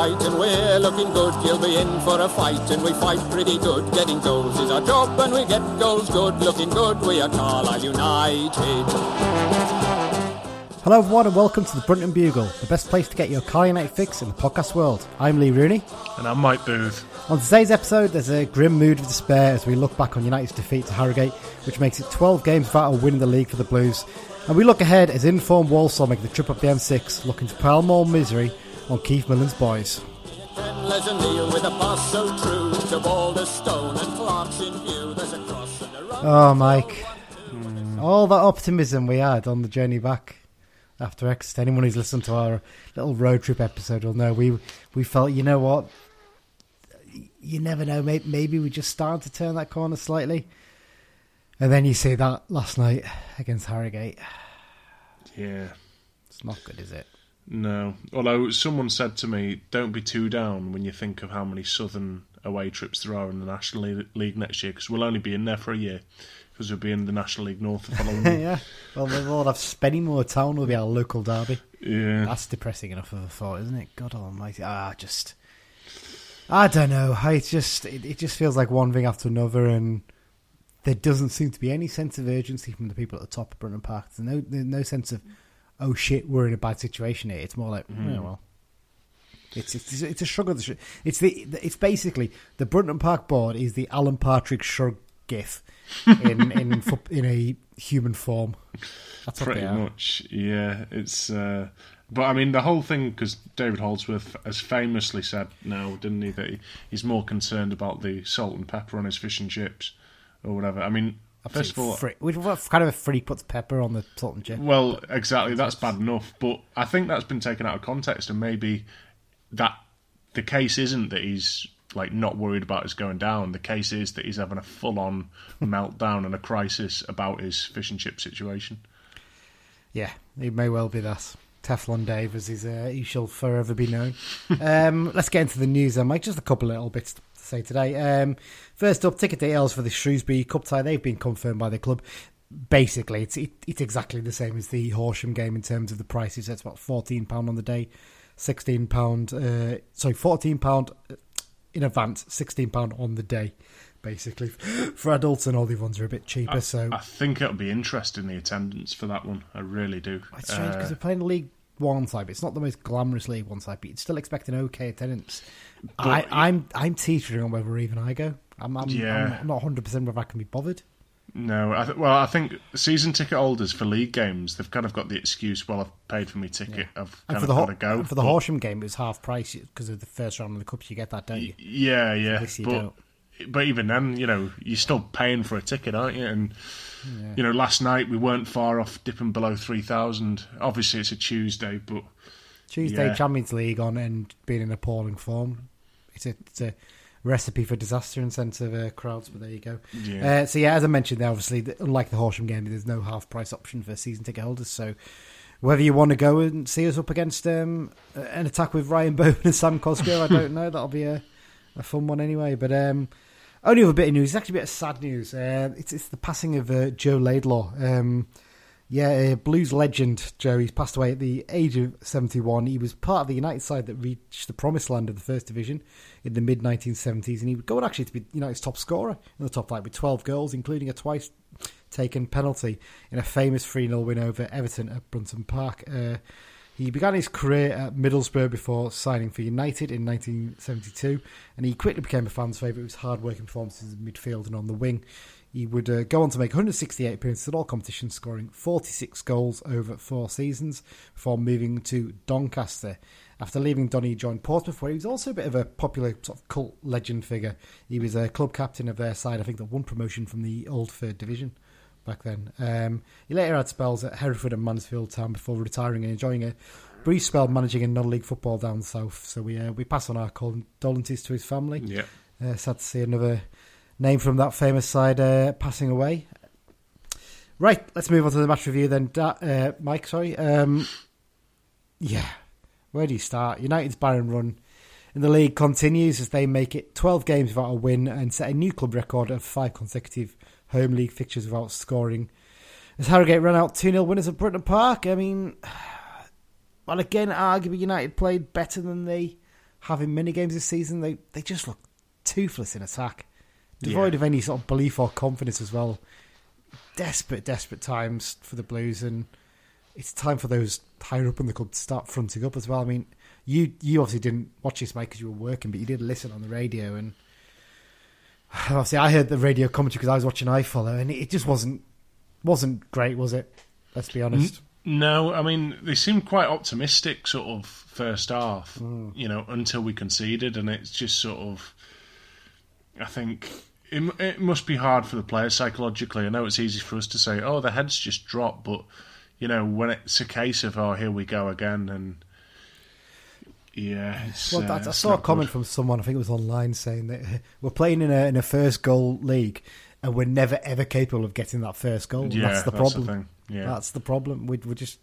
white, and we're looking good. You'll be in for a fight, and we fight pretty good. Getting goals is our job, and we get goals good. Looking good, we are Carlisle United. Hello, everyone, and welcome to the Brunton Bugle, the best place to get your Car United fix in the podcast world. I'm Lee Rooney. And I'm Mike Booth. On today's episode, there's a grim mood of despair as we look back on United's defeat to Harrogate, which makes it 12 games without a win in the league for the Blues. And we look ahead as informed Walsall make the trip up the M6, looking to pile more misery on Keith Millen's boys. Les O'Neill with a pass so true to Boulder Stone and Clark's in view. There's a cross and a run. Oh, Mike. All that optimism we had on the journey back after Exeter. Anyone who's listened to our little road trip episode will know we we felt, you know what? You never know. Maybe, maybe we just started to turn that corner slightly. And then you see that last night against Harrogate. Yeah. It's not good, is it? No. Although someone said to me, don't be too down when you think of how many Southern away trips there are in the National League next year, because we'll only be in there for a year, because we'll be in the National League North the following year. yeah. Well, we'll have Spennymoor Town will be our local derby. Yeah. That's depressing enough of a thought, isn't it? God Almighty! Ah, just I don't know. I just it, it just feels like one thing after another, and there doesn't seem to be any sense of urgency from the people at the top of Brunton Park. There's no there's no sense of oh shit, we're in a bad situation here. It's more like oh well. It's, it's it's a shrug of the sh- it's the it's basically the Brunton Park board is the Alan Partridge shrug gif in in in a human form. That's Pretty much, yeah. It's, uh, but I mean, the whole thing because David Holdsworth has famously said now, didn't he, that he, he's more concerned about the salt and pepper on his fish and chips or whatever. I mean, first of all, Free- what kind of a freak puts pepper on the salt and chip? Well, exactly. That's bad enough, but I think that's been taken out of context, and maybe that the case isn't that he's like not worried about us going down. The case is that he's having a full-on meltdown and a crisis about his fish and chip situation. Yeah, it may well be that. Teflon Dave, as he's, uh, he shall forever be known. um, let's get into the news then, Mike. Just a couple of little bits to say today. Um, first up, ticket details for the Shrewsbury Cup tie. They've been confirmed by the club. Basically, it's it, it's exactly the same as the Horsham game in terms of the prices. It's about fourteen pound on the day, sixteen pound. Uh, sorry, fourteen pound in advance, sixteen pound on the day. Basically, for adults and all the ones are a bit cheaper. I, so I think it'll be interesting the attendance for that one. I really do. It's strange because Uh, they're playing League One side, but it's not the most glamorous League One side. But you'd still expect an okay attendance. I, I'm I'm teetering on whether even I go. I'm I'm, Yeah. I'm not 100 percent whether I can be bothered. No, I th- well, I think season ticket holders for league games they've kind of got the excuse. Well, I've paid for my ticket. I've And kind for of the got Ho- to go. for the But- Horsham game, it was half price because of the first round of the cups. You get that, don't you? Yeah, yeah. you but, don't. but even then, you know, you're still paying for a ticket, aren't you? And you know, last night we weren't far off dipping below three thousand. Obviously, it's a Tuesday, but Tuesday Yeah. Champions League on and being in appalling form. It's a it's a recipe for disaster in sense of uh, crowds. But there you go. Yeah. Uh, so yeah, as I mentioned, there obviously, unlike the Horsham game, there's no half price option for season ticket holders. So whether you want to go and see us up against um, an attack with Ryan Bowman and Sam Cosgrove, I don't know. That'll be a, a fun one anyway. But um, only other bit of news. It's actually a bit of sad news. Uh, it's it's the passing of uh, Joe Laidlaw. Um, yeah, Blues legend Joe. He's passed away at the age of 71. He was part of the United side that reached the promised land of the First Division in the mid 1970s, and he would go on actually to be United's top scorer in the top flight with 12 goals, including a twice taken penalty in a famous 3 0 win over Everton at Brunton Park. Uh, he began his career at Middlesbrough before signing for United in 1972, and he quickly became a fan's favourite with his hard-working performances in midfield and on the wing. He would uh, go on to make 168 appearances at all competitions, scoring 46 goals over four seasons before moving to Doncaster. After leaving Donny, he joined Portsmouth, where he was also a bit of a popular sort of cult legend figure. He was a club captain of their side, I think, that won promotion from the old third division back then. Um, he later had spells at Hereford and Mansfield Town before retiring and enjoying a brief spell managing in non-league football down south. So we uh, we pass on our condolences to his family. yeah. Uh, sad to see another name from that famous side uh, passing away. Right, let's move on to the match review then. Da- uh, Mike, sorry. Um, yeah, where do you start? United's barren run in the league continues as they make it 12 games without a win and set a new club record of five consecutive home league fixtures without scoring. As Harrogate run out 2 0 winners at Brunton Park, I mean, well, again, arguably United played better than they have in many games this season. They they just look toothless in attack, devoid Yeah. of any sort of belief or confidence as well. Desperate, desperate times for the Blues, and it's time for those higher up in the club to start fronting up as well. I mean, you you obviously didn't watch this, Mike, because you were working, but you did listen on the radio, and obviously I heard the radio commentary because I was watching iFollow, and it just wasn't wasn't great, was it? Let's be honest. No, I mean they seemed quite optimistic, sort of first half. Mm. You know, until we conceded, and it's just sort of. I think it, it must be hard for the players psychologically. I know it's easy for us to say, "Oh, the heads just dropped," but you know, when it's a case of, "Oh, here we go again," and yeah, it's, Well, uh, I saw a comment good. from someone. I think it was online saying that we're playing in a in a first goal league, and we're never ever capable of getting that first goal. Yeah, that's the that's the problem. Yeah. That's the problem. We, we're just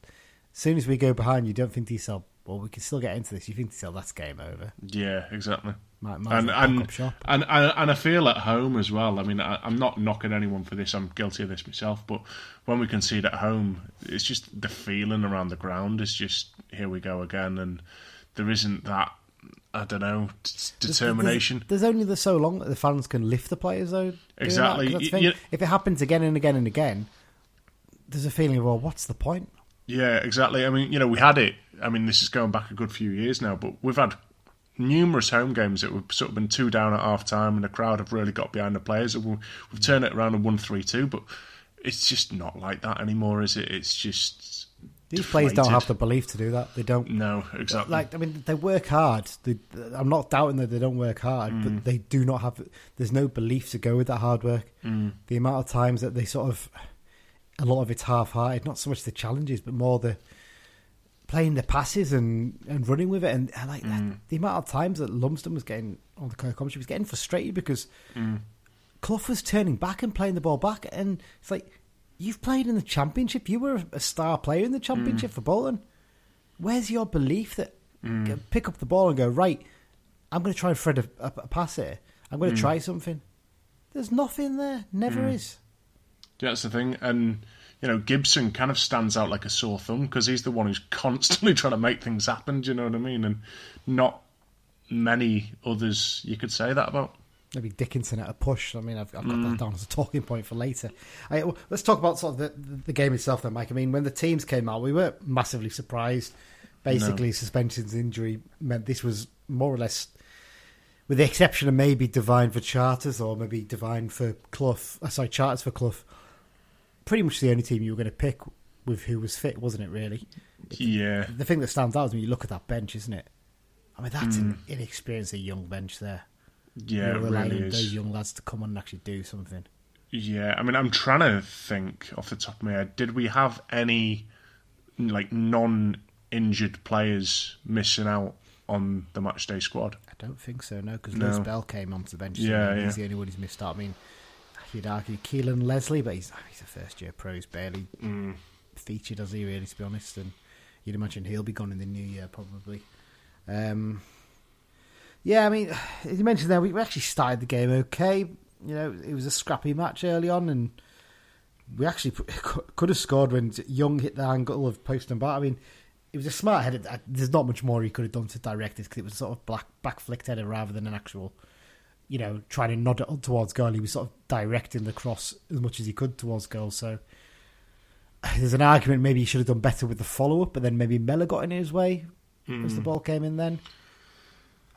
as soon as we go behind, you don't think to yourself, "Well, we can still get into this." You think to yourself, "That's game over." Yeah, exactly. Might, might and and, shop. and and and I feel at home as well. I mean, I, I'm not knocking anyone for this. I'm guilty of this myself. But when we concede at home, it's just the feeling around the ground is just here we go again, and there isn't that. I don't know t- determination. There's, there's only the so long that the fans can lift the players though. doing that, 'cause Exactly. that's the Y- you- If it happens again and again and again, there's a feeling of well, what's the point? Yeah, exactly. I mean, you know, we had it. I mean, this is going back a good few years now, but we've had numerous home games that we've sort of been two down at half time, and the crowd have really got behind the players. And we've, we've turned it around and won three two, but it's just not like that anymore, is it? It's just These players don't have the belief to do that. They don't. No, exactly. Like I mean, they work hard. They, I'm not doubting that they don't work hard, Mm. but they do not have. There's no belief to go with that hard work. Mm. The amount of times that they sort of, a lot of it's half-hearted. Not so much the challenges, but more the playing the passes and, and running with it. And I like that, Mm. the amount of times that Lumsden was getting on the commentary was getting frustrated because Mm. Clough was turning back and playing the ball back, and it's like you've played in the championship. You were a star player in the championship for Bolton. Where's your belief that Mm. pick up the ball and go right? I'm going to try and thread a, a, a pass here. I'm going to try something. There's nothing there. Never is. Yeah, That's the thing, and you know Gibson kind of stands out like a sore thumb because he's the one who's constantly trying to make things happen. Do you know what I mean? And not many others you could say that about. Maybe Dickinson at a push. I mean, I've, I've got that down as a talking point for later. I, well, let's talk about sort of the, the game itself, then, Mike. I mean, when the teams came out, we weren't massively surprised. Basically, suspensions injury meant this was more or less, with the exception of maybe Devine for Charters or maybe Devine for Clough. Uh, sorry, Charters for Clough. Pretty much the only team you were going to pick with who was fit, wasn't it? Really, Yeah, the thing that stands out is when you look at that bench, isn't it? I mean, that's an mm. inexperienced, young bench there. yeah, You're really those young lads to come on and actually do something. Yeah, I mean, I'm trying to think off the top of my head. Did we have any like non-injured players missing out on the matchday squad? I don't think so, no, because No. Lewis Bell came onto the bench. Yeah, Yeah, yeah. he's the only one who's missed out. I mean, you'd argue Keelan Leslie, but he's he's a first year pro. He's barely Mm. featured, does he? Really, to be honest, and you'd imagine he'll be gone in the new year probably. Um, yeah, I mean, as you mentioned there, we actually started the game okay. You know, it was a scrappy match early on, and we actually could have scored when Young hit the angle of post and bar. I mean, it was a smart header. There's not much more he could have done to direct it because it was sort of black back flicked header rather than an actual, you know, trying to nod it towards goal. He was sort of directing the cross as much as he could towards goal. So there's an argument maybe he should have done better with the follow up, but then maybe Miller got in his way as the hmm. ball came in. Then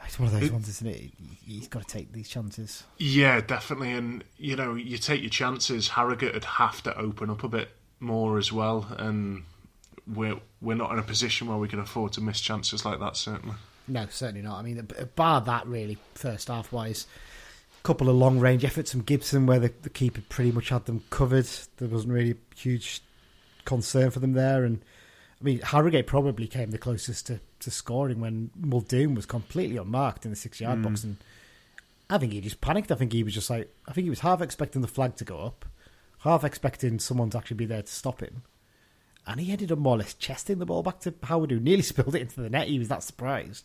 it's one of those ones, isn't it? He- He's got to take these chances. Yeah, definitely. And you know, you take your chances. Harrogate would have to open up a bit more as well, and we're we're not in a position where we can afford to miss chances like that. Certainly. No, certainly not. I mean, bar that really, first half wise, a couple of long range efforts from Gibson where the, the keeper pretty much had them covered. There wasn't really a huge concern for them there. And I mean, Harrogate probably came the closest to, to scoring when Muldoon was completely unmarked in the six yard box. Mm. And I think he just panicked. I think he was just like, I think he was half expecting the flag to go up, half expecting someone to actually be there to stop him. And he ended up more or less chesting the ball back to Howard, who nearly spilled it into the net. He was that surprised.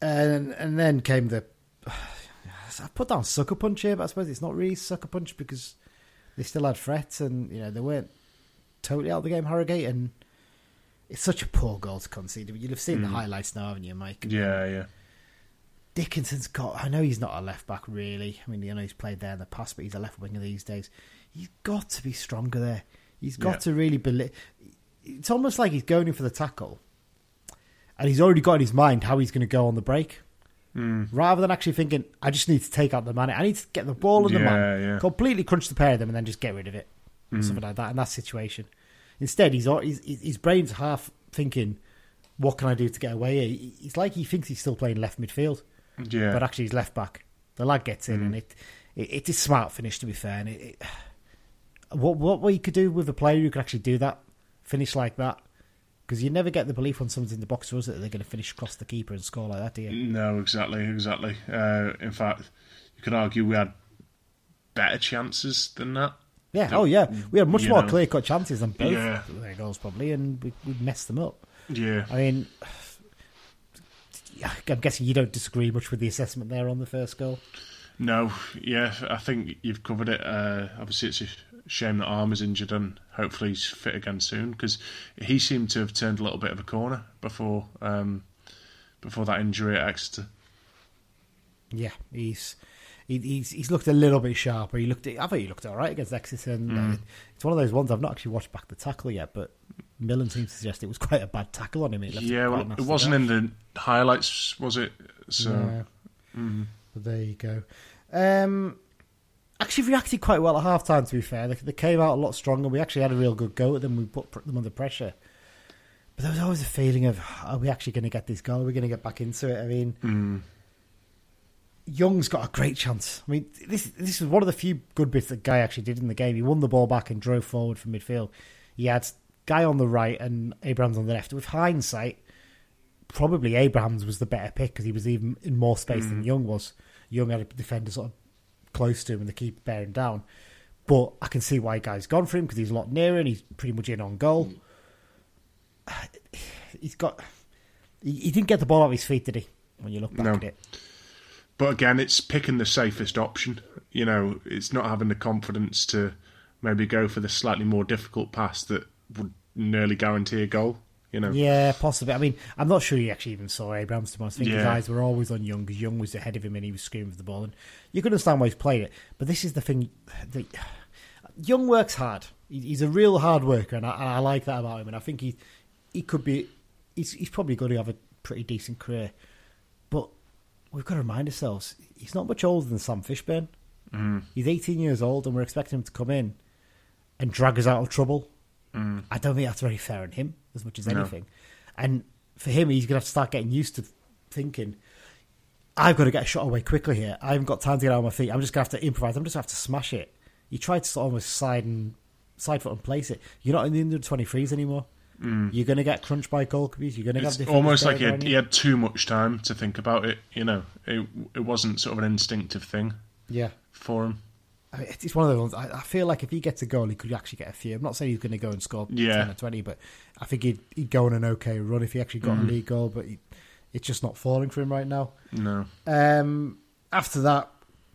And and and then came the. I put down sucker punch here, but I suppose it's not really sucker punch because they still had threats, and you know they weren't totally out of the game. Harrogate, and it's such a poor goal to concede. You'll have seen the mm. highlights now, haven't you, Mike? Yeah, yeah. Dickinson's got. I know he's not a left back really. I mean, I know he's played there in the past, but he's a left winger these days. He's got to be stronger there. He's got Yeah. to really believe. It's almost like he's going in for the tackle, and he's already got in his mind how he's going to go on the break. Mm. Rather than actually thinking, I just need to take out the man. I need to get the ball in the Yeah, man, yeah. completely crunch the pair of them, and then just get rid of it, or Mm. something like that. In that situation, instead, he's, he's his brain's half thinking, "What can I do to get away?" here? It's like he thinks he's still playing left midfield Yeah. but actually he's left back. The lad gets in, Mm. and it, it it is smart finish to be fair. And it, it, what what we could do with a player who could actually do that, finish like that, because you never get the belief when someone's in the box, was it? that They're going to finish across the keeper and score like that, do you? No, exactly, exactly. Uh, in fact, you could argue we had better chances than that. Yeah. Oh yeah. We had much more know. clear cut chances than both Yeah. their goals probably, and we we messed them up. Yeah. I mean. I'm guessing you don't disagree much with the assessment there on the first goal. No, yeah, I think you've covered it. Uh, obviously, it's a shame that Armer is injured and hopefully he's fit again soon because he seemed to have turned a little bit of a corner before um, before that injury at Exeter. Yeah, he's he, he's he's looked a little bit sharper. He looked, I thought he looked all right against Exeter. And, Mm. uh, it's one of those ones I've not actually watched back the tackle yet, but Millen seems to suggest it was quite a bad tackle on him. It Yeah, well, it wasn't there. in the highlights, was it? So No. mm, there you go. Um, actually reacted quite well at half time. To be fair, they, they came out a lot stronger. We actually had a real good go at them. We put pr- them under pressure. But there was always a feeling of, are we actually going to get this goal? Are we going to get back into it? I mean, mm, Young's got a great chance. I mean, this this is one of the few good bits that Guy actually did in the game. He won the ball back and drove forward from midfield. He had Guy on the right and Abrams on the left. With hindsight, probably Abrams was the better pick because he was even in more space than Young was. Young had a defender sort of close to him and they keep bearing down. But I can see why Guy's gone for him because he's a lot nearer and he's pretty much in on goal. Mm. He's got. He, he didn't get the ball off his feet, did he? When you look back No. at it. but again, it's picking the safest option. You know, it's not having the confidence to maybe go for the slightly more difficult pass that would nearly guarantee a goal. You know, Yeah, possibly. I mean, I'm not sure he actually even saw Abrams. To be honest, I think his eyes were always on Young because Young was ahead of him and he was screaming for the ball. And you can understand why he's played it. But this is the thing: that Young works hard. He's a real hard worker, and I, and I like that about him. And I think he he could be. He's, he's probably going to have a pretty decent career. But we've got to remind ourselves: he's not much older than Sam Fishburn. Mm. He's 18 years old, and we're expecting him to come in and drag us out of trouble. Mm. I don't think that's very fair on him as much as No. anything. And for him, he's going to have to start getting used to thinking, I've got to get a shot away quickly here. I haven't got time to get out on my feet. I'm just going to have to improvise. I'm just going to have to smash it. You try to sort of almost side and side foot and place it. You're not in the under 23s anymore. Mm. You're going to get crunched by goalkeepers. You're going to have it's defenders almost like he had, he you. had too much time to think about it. You know, it it wasn't sort of an instinctive thing Yeah. for him. I mean, it's one of those ones. I, I feel like if he gets a goal, he could actually get a few. I'm not saying he's going to go and score Yeah. 10 or 20, but I think he'd, he'd go on an okay run if he actually got a league goal, but he, it's just not falling for him right now. No, Um, after that,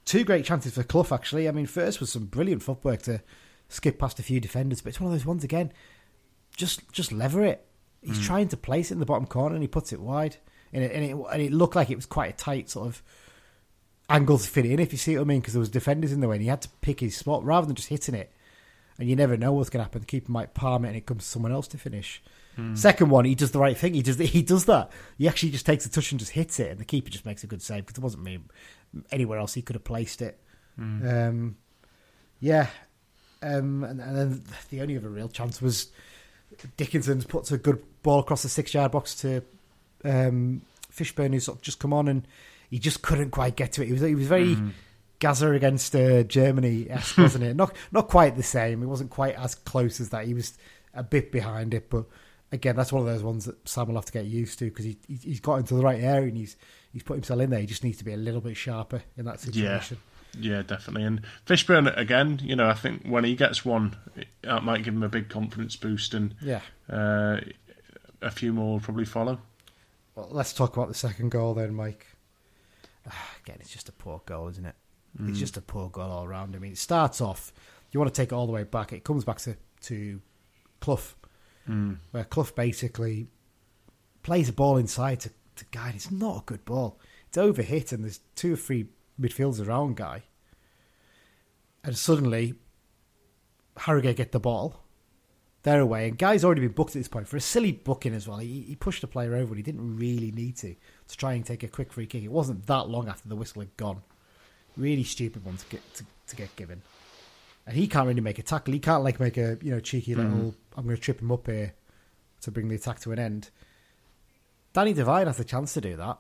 two great chances for Clough, actually. I mean, first was some brilliant footwork to skip past a few defenders, but it's one of those ones again. Just just lever it. He's trying to place it in the bottom corner and he puts it wide. And it, and, it, and it looked like it was quite a tight sort of angle to fit in, if you see what I mean, because there was defenders in the way and he had to pick his spot rather than just hitting it. And you never know what's going to happen. The keeper might palm it and it comes to someone else to finish. Second one, he does the right thing. He does he does that. He actually just takes a touch and just hits it, and the keeper just makes a good save because it wasn't me anywhere else he could have placed it. Um, yeah, um, and, and then the only other real chance was Dickinson's puts a good ball across the six yard box to um, Fishburn, who's sort of just come on, and he just couldn't quite get to it. He was he was very Gaza against uh, Germany, wasn't it? Not not quite the same. It wasn't quite as close as that. He was a bit behind it, but again, that's one of those ones that Sam will have to get used to because he, he he's got into the right area and he's he's put himself in there. He just needs to be a little bit sharper in that situation. yeah, Yeah, definitely. And Fishburn again. You know, I think when he gets one, that might give him a big confidence boost, and Yeah. uh, a few more will probably follow. Well, let's talk about the second goal then, Mike. Ah, Again, it's just a poor goal, isn't it? It's just a poor goal all round. I mean, it starts off. You want to take it all the way back. It comes back to to Clough, where Clough basically plays a ball inside to, to Guy. It's not a good ball. It's overhit, and there's two or three midfielders around Guy. And suddenly, Harrogate get the ball. They're away, and Guy's already been booked at this point for a silly booking as well. He, he pushed the player over, and he didn't really need to to try and take a quick free kick. It wasn't that long after the whistle had gone. Really stupid one to get to, to get given, and he can't really make a tackle. He can't like make a you know cheeky mm-hmm. little. I'm going to trip him up here to bring the attack to an end. Danny Devine has a chance to do that.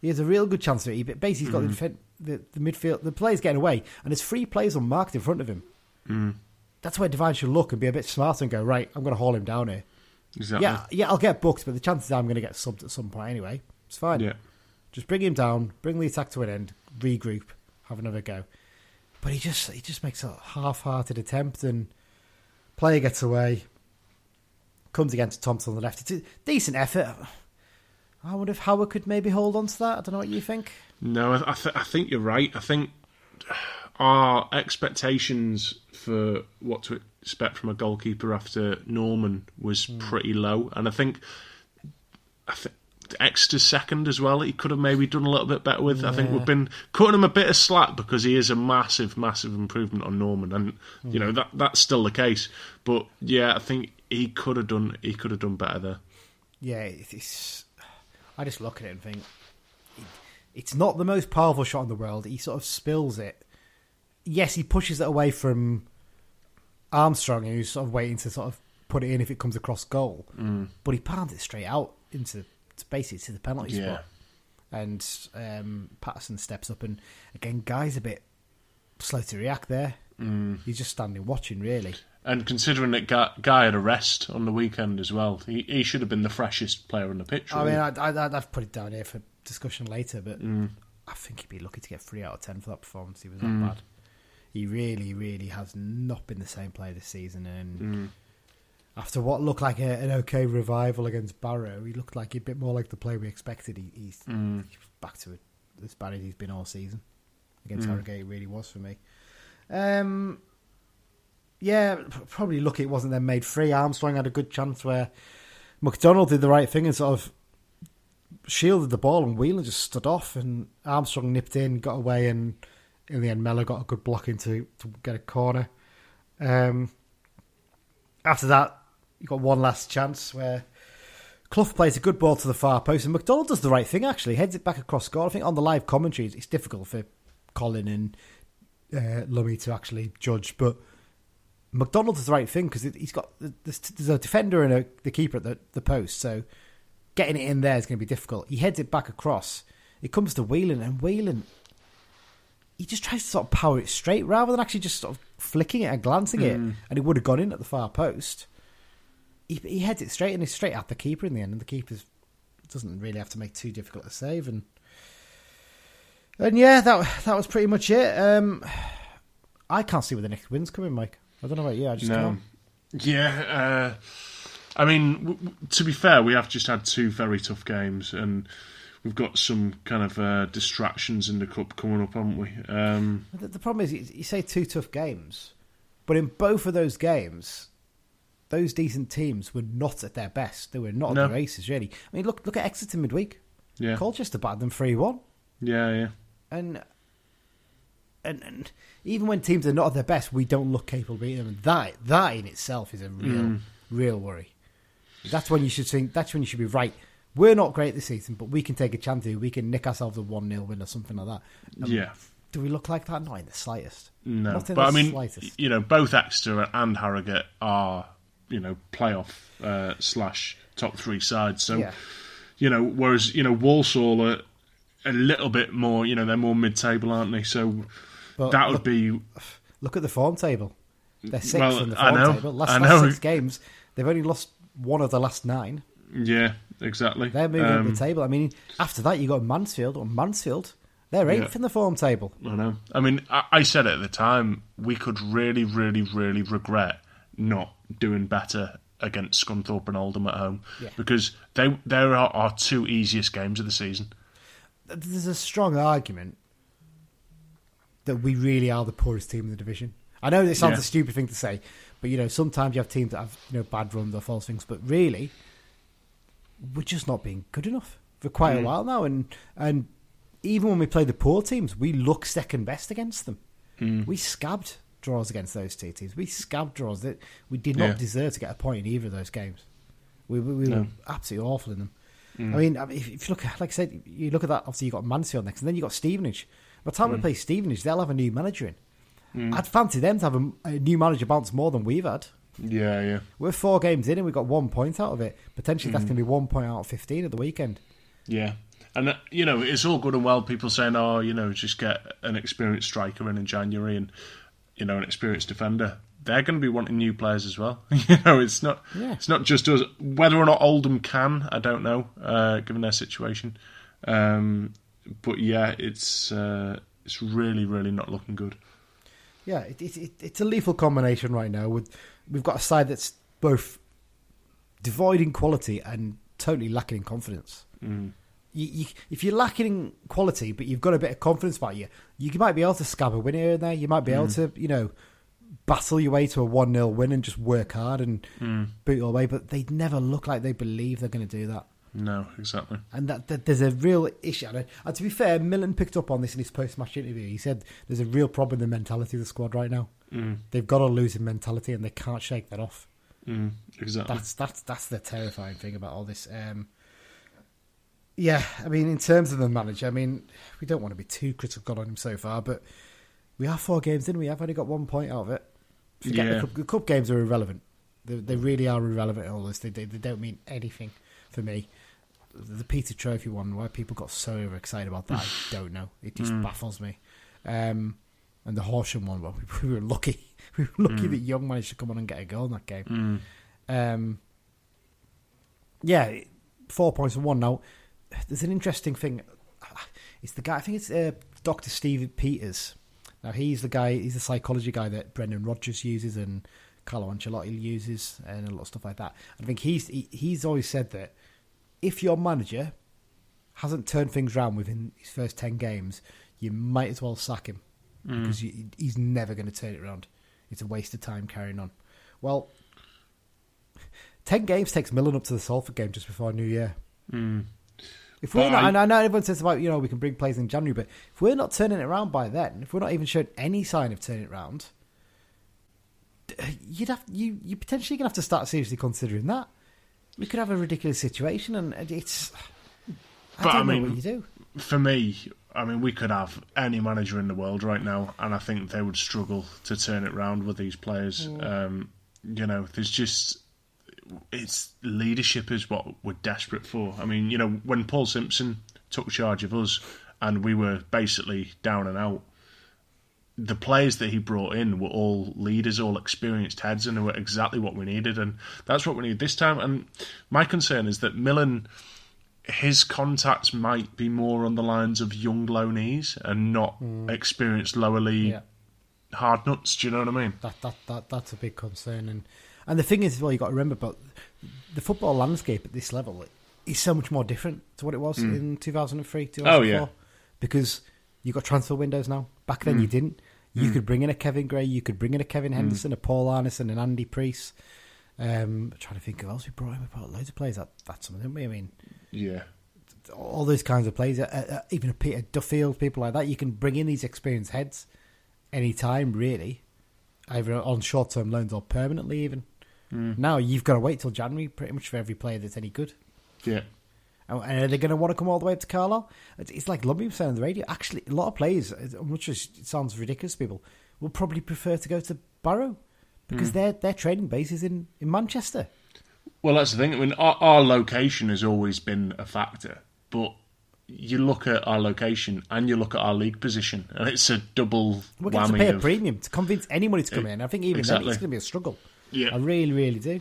He has a real good chance to. He basically he's got the, mm-hmm. defend, the the midfield. The players getting away, and there's three players unmarked in front of him. Mm. That's where Devine should look and be a bit smarter and go right. I'm going to haul him down here. Exactly. Yeah, yeah, I'll get booked, but the chances are I'm going to get subbed at some point anyway. It's fine. Yeah. Just bring him down, bring the attack to an end, regroup, have another go. But he just he just makes a half-hearted attempt, and player gets away. Comes against Thompson on the left. It's a decent effort. I wonder if Howard could maybe hold on to that. I don't know what you think. No, I, I, th- I think you're right. I think our expectations for what to expect from a goalkeeper after Norman was hmm. pretty low, and I think I think Exeter's second as well. He could have maybe done a little bit better with. I think we've been cutting him a bit of slack because he is a massive, massive improvement on Norman, and you know hmm. that that's still the case. But yeah, I think he could have done he could have done better there. Yeah, it's. I just look at it and think it's not the most powerful shot in the world. He sort of spills it. Yes, he pushes it away from Armstrong, who's sort of waiting to sort of put it in if it comes across goal. Mm. But he palmed it straight out into to basically to the penalty Yeah. spot. And um, Pattison steps up, and again, Guy's a bit slow to react there. Mm. He's just standing watching, really. And considering that Guy, had a rest on the weekend as well, he, he should have been the freshest player on the pitch. I mean, I, I, I've put it down here for discussion later, but Mm. I think he'd be lucky to get three out of ten for that performance. He was that bad. He really, really has not been the same player this season. And Mm. after what looked like a, an okay revival against Barrow, he looked like a bit more like the player we expected. He, he's, Mm. he's back to it, as bad as he's been all season. Against Harrogate, he really was for me. Um, yeah, probably lucky it wasn't then made free. Armstrong had a good chance where McDonald did the right thing and sort of shielded the ball, and Whelan just stood off, and Armstrong nipped in, got away, and in the end, Mellor got a good block into to get a corner. Um, after that, you got one last chance where Clough plays a good ball to the far post, and McDonald does the right thing actually, heads it back across goal. I think on the live commentary, it's difficult for Colin and uh, Lummy to actually judge, but McDonald does the right thing because he's got there's a defender and a, the keeper at the, the post, so getting it in there is going to be difficult. He heads it back across. It comes to Whelan, and Whelan he just tries to sort of power it straight rather than actually just sort of flicking it and glancing it, and it would have gone in at the far post. He, he heads it straight and it's straight at the keeper in the end, and the keeper doesn't really have to make too difficult a save. And and yeah, that that was pretty much it. Um, I can't see where the next win's coming, Mike. I don't know about you. I just No. can't. Yeah, uh, I mean, w- to be fair, we have just had two very tough games, and we've got some kind of uh, distractions in the cup coming up, haven't we? Um, The, the problem is, you, say two tough games, but in both of those games, those decent teams were not at their best. They were not No. at their aces, really. I mean, look look at Exeter midweek. yeah, Colchester battered them three one, yeah, yeah. and and and even when teams are not at their best, we don't look capable of beating them. And that that in itself is a real Mm. real worry. That's when you should think. That's when you should be right. We're not great this season, but we can take a chance here. We can nick ourselves a one 0 win or something like that. Um, Yeah. Do we look like that? Not in the slightest. No, Not in but the I mean, slightest. you know, both Exeter and Harrogate are, you know, playoff uh, slash top three sides. So, Yeah. you know, whereas you know Walsall are a little bit more, you know, they're more mid-table, aren't they? So But that would look, be look at the form table. They're sixth Well, in the I form know, table. Last, I last six games, they've only lost one of the last nine. yeah, exactly. They're moving up Um, the table. I mean, after that, you got Mansfield or Mansfield. They're eighth Yeah. in the form table. I know. I mean, I, I said it at the time. We could really, really, really regret not doing better against Scunthorpe and Oldham at home Yeah. because they there are our two easiest games of the season. There's a strong argument that we really are the poorest team in the division. I know it sounds Yeah. a stupid thing to say, but you know sometimes you have teams that have you know bad runs or false things, but really we're just not being good enough for quite a Mm. while now. And and even when we play the poor teams, we look second best against them. Mm. We scabbed draws against those two teams. We scabbed draws that we did not Yeah. deserve to get a point in either of those games. We, we, we No. were absolutely awful in them. Mm. I mean, if, if you look, like I said, you look at that. Obviously, you got Mansfield next, and then you got Stevenage. By the time we Mm. play Stevenage, they'll have a new manager in. Mm. I'd fancy them to have a, a new manager bounce more than we've had. Yeah, yeah, We're four games in, and we got one point out of it. Potentially, Mm. that's going to be one point out of fifteen at the weekend. yeah. And uh, you know, it's all good and well. People saying, "Oh, you know, just get an experienced striker in in January and you know an experienced defender." They're going to be wanting new players as well. you know, it's not Yeah. it's not just us. Whether or not Oldham can, I don't know, uh, given their situation. Um, but yeah, it's uh, it's really, really not looking good. Yeah, it, it, it, it's a lethal combination right now. With we've got a side that's both devoid in quality and totally lacking in confidence. Mm. You, you, if you're lacking in quality, but you've got a bit of confidence about you, you might be able to scab a win here and there. You might be able to, you know, battle your way to a one 0 win and just work hard and Mm. boot your way. But they'd never look like they believe they're going to do that. No, exactly. And that, that there's a real issue. And, and to be fair, Millen picked up on this in his post-match interview. He said there's a real problem in the mentality of the squad right now. Mm. They've got a losing mentality and they can't shake that off. Mm. Exactly. That's that's that's the terrifying thing about all this. Um, yeah, I mean, in terms of the manager, I mean, we don't want to be too critical on him so far, but we are four games in. We have only got one point out of it. Forget Yeah. the, cup, the cup games are irrelevant. They, they really are irrelevant in all this. They, they, they don't mean anything for me. The Peter Trophy one, why people got so excited about that, I don't know. It just Mm. baffles me. Um, and the Horsham one, well, we were lucky. We were lucky Mm. that Young managed to come on and get a goal in that game. Mm. Um, yeah, four points and one. Now, there's an interesting thing. It's the guy. I think it's uh, Doctor Steve Peters. Now he's the guy. He's the psychology guy that Brendan Rodgers uses and Carlo Ancelotti uses and a lot of stuff like that. I think he's he, he's always said that if your manager hasn't turned things around within his first ten games, you might as well sack him Mm. because you, he's never going to turn it around. It's a waste of time carrying on. Well, ten games takes Millen up to the Salford game just before New Year. Mm. If we're But not, I- I know everyone says about you know we can bring players in January, but if we're not turning it around by then, if we're not even showing any sign of turning it around, you'd have you you potentially gonna have to start seriously considering that. We could have a ridiculous situation, and and it's. I But, don't I know mean, what you do. for me, I mean, we could have any manager in the world right now, and I think they would struggle to turn it round with these players. Um, you know, there's just it's leadership is what we're desperate for. I mean, you know, when Paul Simpson took charge of us and we were basically down and out, the players that he brought in were all leaders, all experienced heads, and they were exactly what we needed. And that's what we need this time. And my concern is that Millen, his contacts might be more on the lines of young loanees and not hmm. experienced lower league Yeah. hard nuts. Do you know what I mean? That that that that's a big concern, and and the thing is, well, you got to remember, but the football landscape at this level is so much more different to what it was hmm. in 2003, 2004. Oh, yeah. because you got transfer windows now. Back then, you hmm. didn't. You could bring in a Kevin Gray, you could bring in a Kevin Henderson, a Paul Arnison, an Andy Priest. Um, I'm trying to think of else we brought in. We brought loads of players. That that's something, didn't we? I mean, Yeah. all those kinds of players, uh, uh, even a Peter Duffield, people like that. You can bring in these experienced heads anytime, really, either on short term loans or permanently, even. Now you've got to wait till January pretty much for every player that's any good. Yeah. And are they going to want to come all the way up to Carlisle? It's like Lumby was saying on the radio. Actually, a lot of players, as much as it sounds ridiculous, people will probably prefer to go to Barrow because their their training base is in, in Manchester. Well, that's the thing. I mean, our, our location has always been a factor, but you look at our location and you look at our league position, and it's a double We're going to pay a of premium to convince anybody to come in. I think even Exactly. then it's going to be a struggle. Yeah. I really, really do.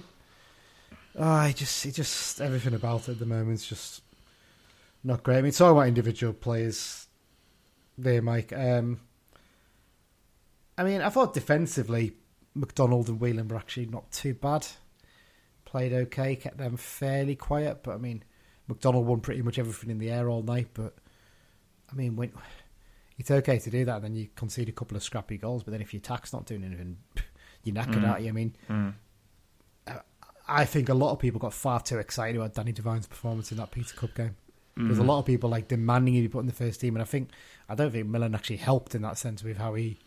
Oh, I just, it just everything about it at the moment is just not great. I mean, talking about individual players there, Mike. Um, I mean, I thought defensively, McDonald and Whelan were actually not too bad. Played okay, kept them fairly quiet. But I mean, McDonald won pretty much everything in the air all night. But I mean, when it's okay to do that, and then you concede a couple of scrappy goals. But then if your attack's not doing anything, you're knackered, Mm. aren't you? I mean, Mm. I think a lot of people got far too excited about Danny Devine's performance in that Peter Cup game. There's a Mm. lot of people like demanding he be put in the first team, and I think I don't think Millen actually helped in that sense with how he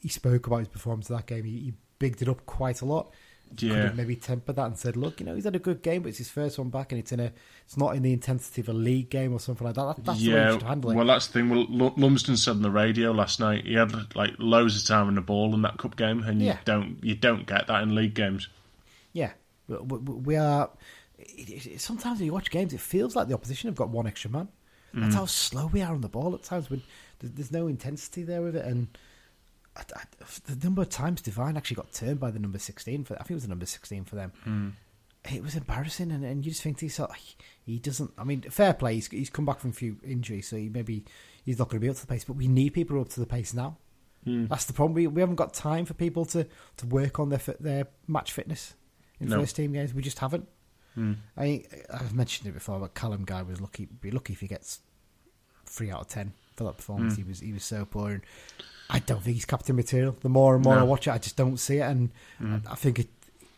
he spoke about his performance in that game. He, he bigged it up quite a lot. Could Yeah. maybe tempered that and said, "Look, you know, he's had a good game, but it's his first one back, and it's in a it's not in the intensity of a league game or something like that. that that's the way you yeah, should handle it." well, that's the thing. Well, Lumsden said on the radio last night he had like loads of time in the ball in that cup game, and you Yeah. don't you don't get that in league games. Yeah, we, are. Sometimes when you watch games, it feels like the opposition have got one extra man. That's mm. how slow we are on the ball at times. When there's, there's no intensity there with it, and I, I, the number of times Devine actually got turned by the number sixteen for I think it was the number sixteen for them. Hmm. It was embarrassing, and, and you just think to yourself, he doesn't. I mean, fair play. He's, he's come back from a few injuries, so he maybe he's not going to be up to the pace. But we need people up to the pace now. Hmm. That's the problem. We, we haven't got time for people to, to work on their their match fitness in No. first team games. We just haven't. Hmm. I I've mentioned it before, but Callum Guy was lucky. Be lucky if he gets three out of ten for that performance. He was he was so poor, and I don't think he's captain material. The more and more I watch it, I just don't see it, and I, I think it.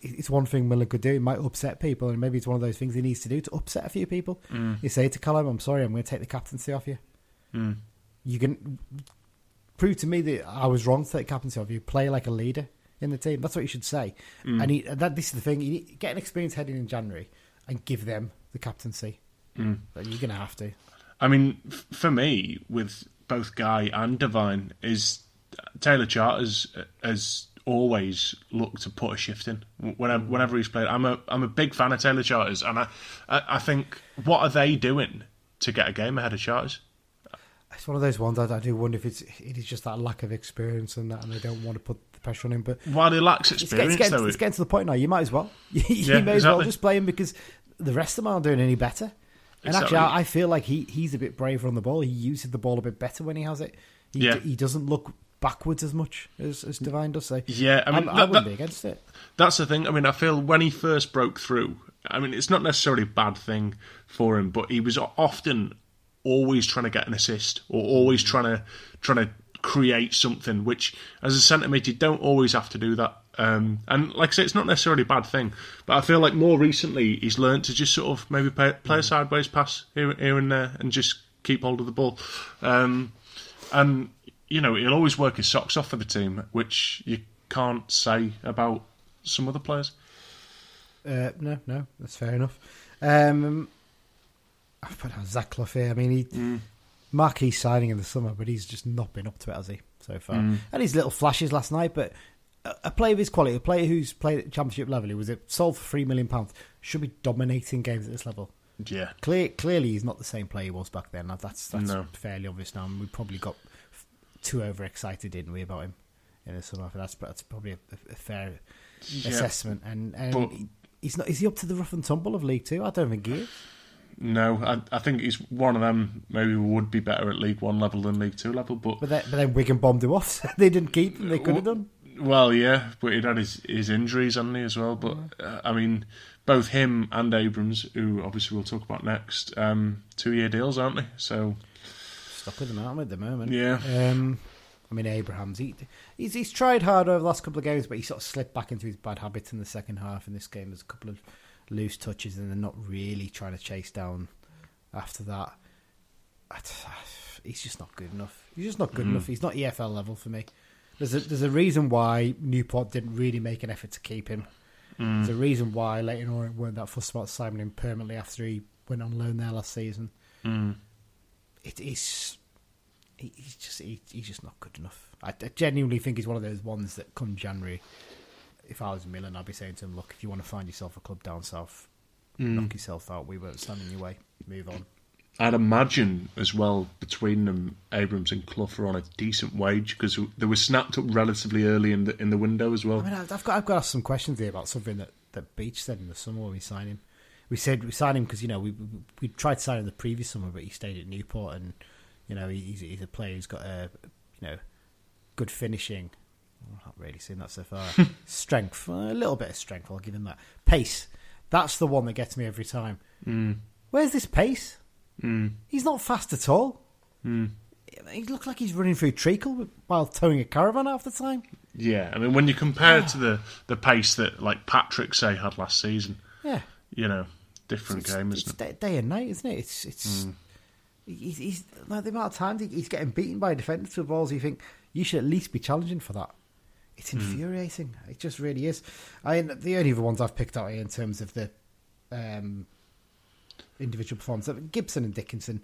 It's one thing Millen could do. It might upset people, and maybe it's one of those things he needs to do to upset a few people. Mm. You say to Callum, "I'm sorry, I'm going to take the captaincy off you." Mm. You can prove to me that I was wrong to take captaincy off you. Play like a leader in the team. That's what you should say. Mm. And he, that this is the thing. You need, get an experienced heading in January and give them the captaincy. But you're going to have to. I mean, f- for me, with both Guy and Devine, is Taylor Charters has always looked to put a shift in whenever whenever he's played. I'm a I'm a big fan of Taylor Charters, and I I, think what are they doing to get a game ahead of Charters? It's one of those ones I, do wonder if it's it is just that lack of experience and that, and they don't want to put the pressure on him. But While he lacks it's, get- experience, it's, getting, though, it's getting to the point now. You might as well. you Yeah, may as well just play him because the rest of them aren't doing any better. And Exactly. actually, I, I feel like he, he's a bit braver on the ball. He uses the ball a bit better when he has it. He, Yeah. he doesn't look backwards as much as, as Devine does. So Yeah, I mean, I'm- I wouldn't that- be against it. That's the thing. I mean, I feel when he first broke through, I mean, it's not necessarily a bad thing for him, but he was often always trying to get an assist or always trying to trying to create something. Which, as a centre mid, you don't always have to do that. Um, and like I say, it's not necessarily a bad thing, but I feel like more recently he's learned to just sort of maybe play, play a sideways pass here, here and there and just keep hold of the ball. Um, and you know he'll always work his socks off for the team, which you can't say about some other players. Uh, no, no, that's fair enough. Um, I've put down Zach here. I mean, he marquee signing in the summer, but he's just not been up to it, has he, so far? And his little flashes last night, but a, player of his quality, a player who's played at championship level, who was it sold for three million pounds, should be dominating games at this level. Yeah, Clear, clearly, he's not the same player he was back then. That's that's No. fairly obvious now. And we probably got f- too overexcited, didn't we, about him in the summer? That's that's probably a, a fair Yeah. assessment. And, and But- he's not. Is he up to the rough and tumble of League Two? I don't think he is. no, I, I think he's one of them. Maybe would be better at League One level than League Two level, but But then, but then Wigan bombed him off. So they didn't keep him. They could have done. Well, yeah, but he'd had his, his injuries, hadn't he, as well? But, uh, I mean, both him and Abrams, who obviously we'll talk about next, um, two year deals, aren't they? So, Stuck with him, aren't we, at the moment? Yeah. Um, I mean, Abrahams, he, he's he's tried hard over the last couple of games, but he sort of slipped back into his bad habits in the second half. In this game, there's a couple of loose touches, and they're not really trying to chase down after that. I t- he's just not good enough. He's just not good enough. He's not EFL level for me. There's a there's a reason why Newport didn't really make an effort to keep him. Mm. There's a reason why Leyton Orient weren't that fussed about signing him permanently after he went on loan there last season. Mm. It is. he- He's just he, he's just not good enough. I, I genuinely think he's one of those ones that come January. If I was Millen, I'd be saying to him, "Look, if you want to find yourself a club down south, mm. knock yourself out. We won't stand in your way. Move on." I'd imagine as well between them, Abrams and Clough are on a decent wage because they were snapped up relatively early in the in the window as well. I mean, I've got I've got to ask some questions here about something that, that Beech said in the summer when we signed him. We said we signed him because you know we we- we tried to sign him the previous summer, but he stayed at Newport, and you know he's he's a player who's got a you know good finishing. I haven't really seen that so far. strength, a little bit of strength. I'll give him that. Pace, that's the one that gets me every time. Mm. Where's this pace? Mm. He's not fast at all. Mm. He looks like he's running through treacle while towing a caravan half the time. Yeah, I mean, when you compare it to the, the pace that like Patrick say had last season, Yeah, you know, different it's, game, it's isn't it? day, day and night, isn't it? It's it's he's, he's like the amount of times he, he's getting beaten by defenders with balls. You think you should at least be challenging for that. It's infuriating. It just really is. I mean, the only other ones I've picked out here in terms of the um, individual performance, Gibson and Dickinson.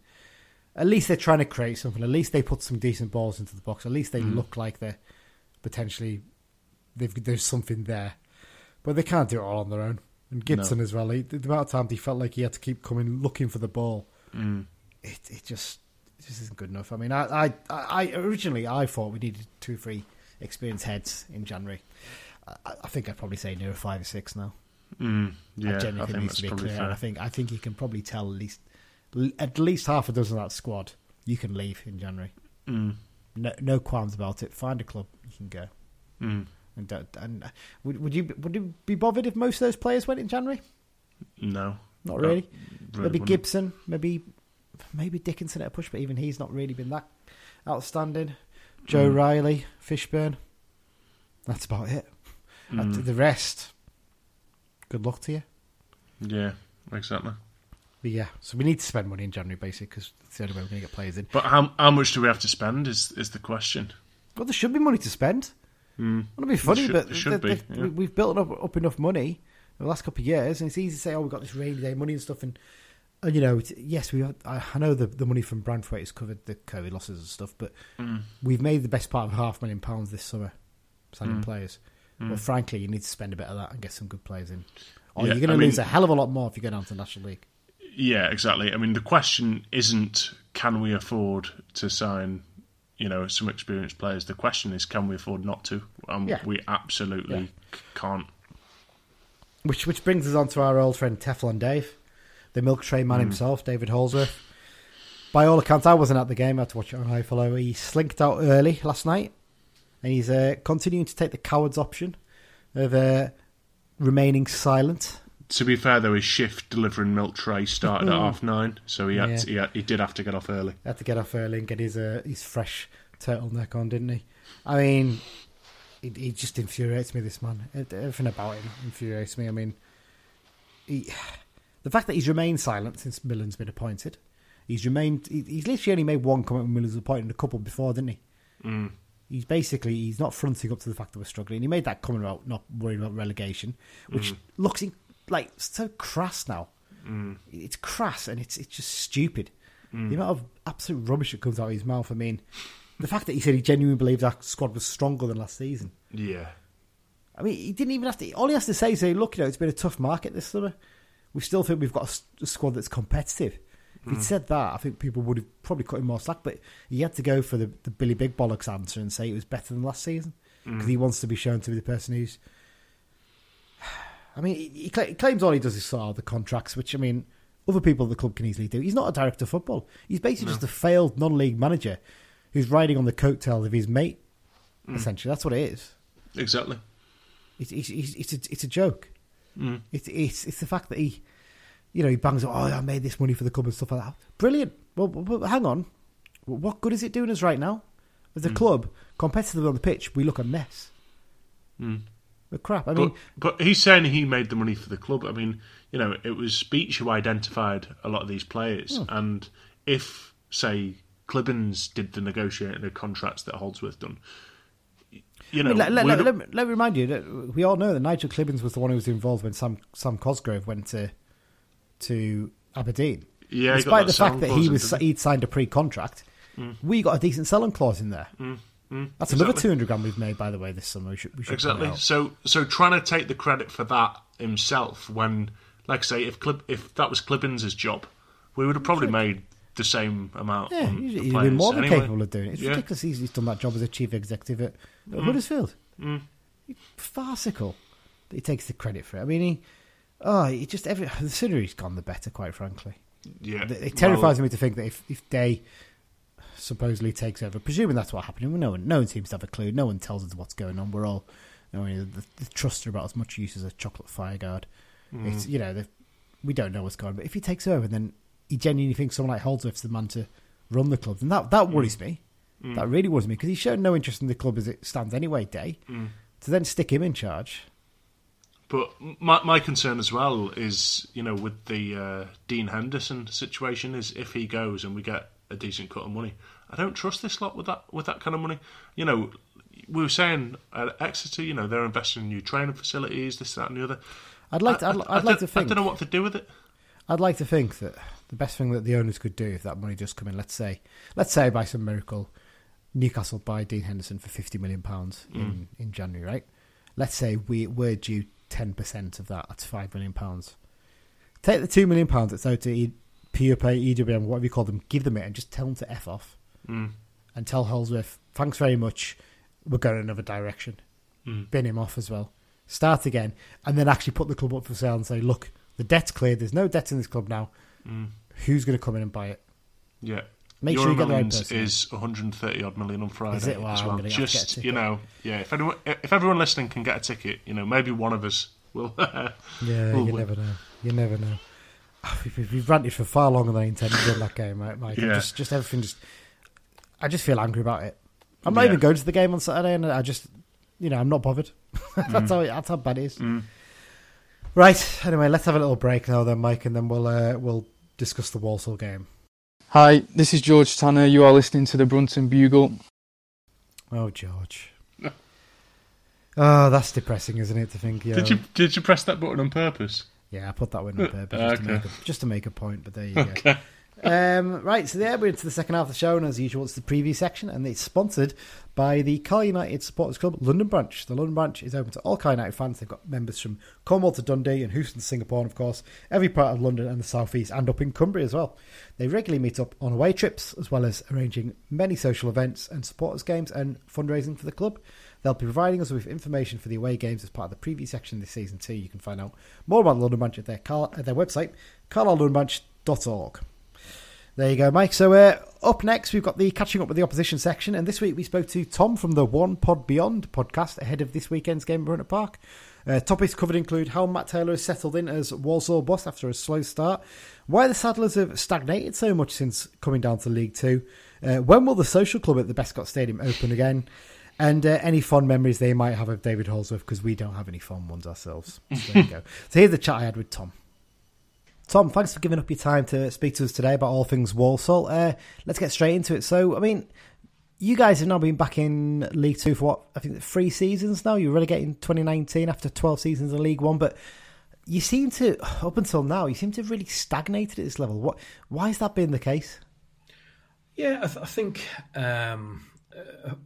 At least they're trying to create something. At least they put some decent balls into the box. At least they look like they're potentially they've, there's something there, but they can't do it all on their own. And Gibson as well. He, the amount of times he felt like he had to keep coming looking for the ball, Mm. it it just it just isn't good enough. I mean, I I, I originally I thought we needed two three experienced heads in January. I, I think I'd probably say near five or six now. Mm. Yeah, I I, genuinely think needs that's to be probably clear. fair. I think I think you can probably tell at least at least half a dozen of that squad you can leave in January. Mm. No, no qualms about it. Find a club, you can go. Mm. And, and uh, would, would you would you be bothered if most of those players went in January? No, Not really. really maybe wouldn't. Gibson, maybe maybe Dickinson at a push, but even he's not really been that outstanding. Joe Mm. Riley, Fishburn. That's about it. Mm. The rest, good luck to you. Yeah, exactly. But yeah, so we need to spend money in January, basically, because it's the only way we're going to get players in. But how how much do we have to spend? Is is the question? Well, there should be money to spend. Mm. It'll be funny, should- but should the- be, the- yeah. we- we've built up, up enough money in the last couple of years, and it's easy to say, "Oh, we've got this rainy day money and stuff." And, and you know, yes, we. Are, I, know the the money from Branthwaite has covered the COVID losses and stuff, but Mm. we've made the best part of half a million pounds this summer signing Mm. players. Mm. But frankly, you need to spend a bit of that and get some good players in. Or Yeah, you're going to lose mean- a hell of a lot more if you go down to the National League. Yeah, exactly. I mean, the question isn't can we afford to sign, you know, some experienced players. The question is can we afford not to? And Yeah. we absolutely Yeah. c- can't. Which which brings us on to our old friend Teflon Dave, the milk tray man himself, David Holdsworth. By all accounts, I wasn't at the game. I had to watch it on iFollow. He slinked out early last night, and he's uh, continuing to take the coward's option of uh, remaining silent. To be fair, though, his shift delivering milk tray started at half nine, so he had, Yeah. to, he, had he did have to get off early. Had to get off early and get his uh, his fresh turtleneck on, didn't he? I mean, he, he just infuriates me. This man, everything about him infuriates me. I mean, he, the fact that he's remained silent since Millen's been appointed. He's remained. He, he's literally only made one comment when Millen was appointed, and a couple before, didn't he? Mm. He's basically he's not fronting up to the fact that we're struggling. He made that comment about not worrying about relegation, which looks in, like so crass now. Mm. It's crass and it's it's just stupid. The amount of absolute rubbish that comes out of his mouth. I mean, the fact that he said he genuinely believes our squad was stronger than last season. Yeah. I mean, he didn't even have to. All he has to say is, "Look, you know, it's been a tough market this summer. We still think we've got a squad that's competitive." If he'd said that, I think people would have probably cut him more slack. But he had to go for the, the Billy Big Bollocks answer and say it was better than last season because he wants to be shown to be the person who's. I mean, he, he claims all he does is sort out the contracts, which I mean, other people at the club can easily do. He's not a director of football. He's basically just a failed non-league manager who's riding on the coattails of his mate. Essentially, that's what it is. Exactly. It's it's it's, it's, a, it's a joke. Mm. It's it's it's the fact that he, you know, he bangs. Oh, I made this money for the club and stuff like that. Brilliant. Well, hang on. What good is it doing us right now? As a club, competitively on the pitch, we look a mess. Mm. We're crap. I mean, But, but he's saying he made the money for the club. I mean, you know, it was Beech who identified a lot of these players. Hmm. And if, say, Clibbens did the negotiating of contracts that Holdsworth done, you I know, mean, let, let, let, let me remind you that we all know that Nigel Clibbens was the one who was involved when Sam Sam Cosgrove went to to Aberdeen. Yeah, despite the fact that he was he'd signed a pre-contract, mm. we got a decent selling clause in there. Mm. Mm. That's another two hundred grand we've made, by the way, this summer. We should, we should Exactly. So, so trying to take the credit for that himself, when, like I say, if if that was Clibbens' job, we would have probably made the same amount. Yeah, on he's, the he's players been more than anyway. capable of doing it. It's Yeah. ridiculous he's, he's done that job as a chief executive at, at Mm. Huddersfield. Farcical that he takes the credit for it. I mean, he, oh, he just every the sooner he's gone, the better. Quite frankly, Yeah, it, it terrifies well, me to think that if if they, supposedly takes over. Presuming that's what happened. No one, no one seems to have a clue. No one tells us what's going on. We're all, you know, the, the trusts are about as much use as a chocolate fire guard. Mm. It's you know, the, we don't know what's going on. But if he takes over, then he genuinely thinks someone like Holdsworth's the man to run the club, and that that worries me. Mm. That really worries me because he's shown no interest in the club as it stands anyway. Day Mm. to then stick him in charge. But my my concern as well is, you know, with the uh, Dean Henderson situation, is if he goes and we get a decent cut of money, I don't trust this lot with that with that kind of money. You know, we were saying at Exeter, you know, they're investing in new training facilities, this, that, and the other. I'd like to, I'd, I- I'd like to think I don't know what to do with it. I'd like to think that the best thing that the owners could do if that money does come in, let's say, let's say by some miracle, Newcastle buy Dean Henderson for fifty million pounds in, in January, right? Let's say we we're due ten percent of that. That's five million pounds. Take the two million pounds that's out to e, pure EWM, whatever you call them, give them it, and just tell them to f off, Mm. and tell Holdsworth, thanks very much, we're going another direction. Mm. Bin him off as well. Start again, and then actually put the club up for sale and say, look, the debt's cleared. There's no debt in this club now. Mm. Who's going to come in and buy it? Yeah. Make Euro sure you get the right person. is 130 odd million on Friday Is it? Wow, as well. gonna have to get a Just you know, yeah. If anyone, if everyone listening can get a ticket, you know, maybe one of us will. Yeah, will you win. never know. You never know. Oh, we've, ranted for far longer than I intended in that game, right, Mike? Yeah. Just, just everything. Just, I just feel angry about it. I'm not Yeah. even going to the game on Saturday, and I just, you know, I'm not bothered. that's how that's how bad it is. Mm. Right. Anyway, let's have a little break now, then, Mike, and then we'll uh, we'll discuss the Walsall game. Hi, this is George Tanner. You are listening to the Brunton Bugle. Oh, George. oh, that's depressing, isn't it? To think. Yeah. Did you did you press that button on purpose? Yeah, I put that one on purpose just, to Okay. make a, just to make a point, but there you go. Um, right, so there we're into the second half of the show, and as usual, it's the preview section, and it's sponsored by the Carl United Supporters Club London branch. The London branch is open to all Carl United fans. They've got members from Cornwall to Dundee and Houston to Singapore, and of course, every part of London and the South East, and up in Cumbria as well. They regularly meet up on away trips, as well as arranging many social events and supporters games and fundraising for the club. They'll be providing us with information for the away games as part of the preview section this season too. You can find out more about the London Branch at their, Carl, at their website, carlislelondonbranch.org. There you go, Mike. So uh, up next, we've got the catching up with the opposition section, and this week we spoke to Tom from the One Pod Beyond podcast ahead of this weekend's game at Brunton Park. Uh, topics covered include how Matt Taylor has settled in as Walsall boss after a slow start, why the Saddlers have stagnated so much since coming down to League Two, uh, when will the social club at the Bescot Stadium open again, and uh, any fond memories they might have of David Holdsworth because we don't have any fond ones ourselves. So there you go. So here's the chat I had with Tom. Tom, thanks for giving up your time to speak to us today about all things Walsall. Uh, let's get straight into it. So, I mean, you guys have now been back in League Two for what I think three seasons now. You were relegated in 2019 after 12 seasons in League One, but you seem to up until now you seem to have really stagnated at this level. What? Why has that been the case? Yeah, I, th- I think um,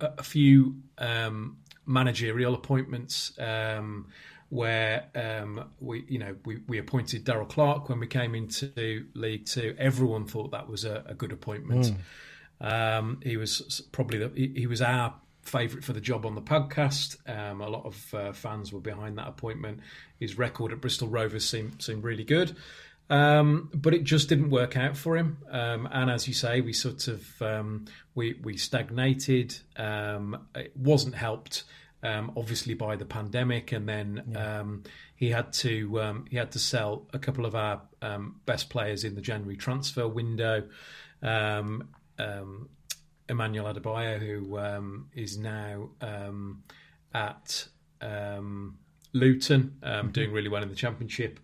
a, a few um, managerial appointments um, where um, we, you know, we, we appointed Darrell Clarke when we came into League Two. Everyone thought that was a, a good appointment. Um, he was probably the, he, he was our favourite for the job on the podcast. Um, a lot of uh, fans were behind that appointment. His record at Bristol Rovers seemed seemed really good. Um, but it just didn't work out for him. Um, and as you say, we sort of um, we we stagnated. Um, it wasn't helped, um, obviously, by the pandemic, and then um, he had to um, he had to sell a couple of our um, best players in the January transfer window. Um, um, Emmanuel Adebayo, who um, is now um, at um, Luton, um, doing really well in the Championship.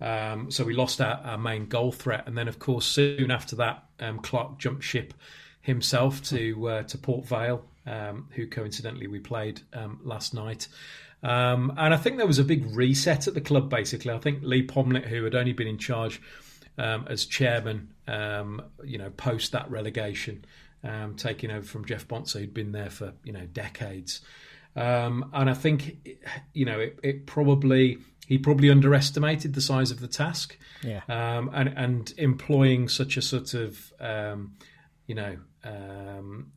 Um, so we lost our, our main goal threat, and then of course soon after that, um, Clarke jumped ship himself to uh, to Port Vale, um, who coincidentally we played um, last night. Um, and I think there was a big reset at the club. Basically, I think Leigh Pomlett, who had only been in charge um, as chairman, um, you know, post that relegation, um, taking over from Jeff Bonser, who'd been there for you know decades. Um, and I think, you know, it, it probably he probably underestimated the size of the task, Yeah. um, and and employing such a sort of, um, you know, um,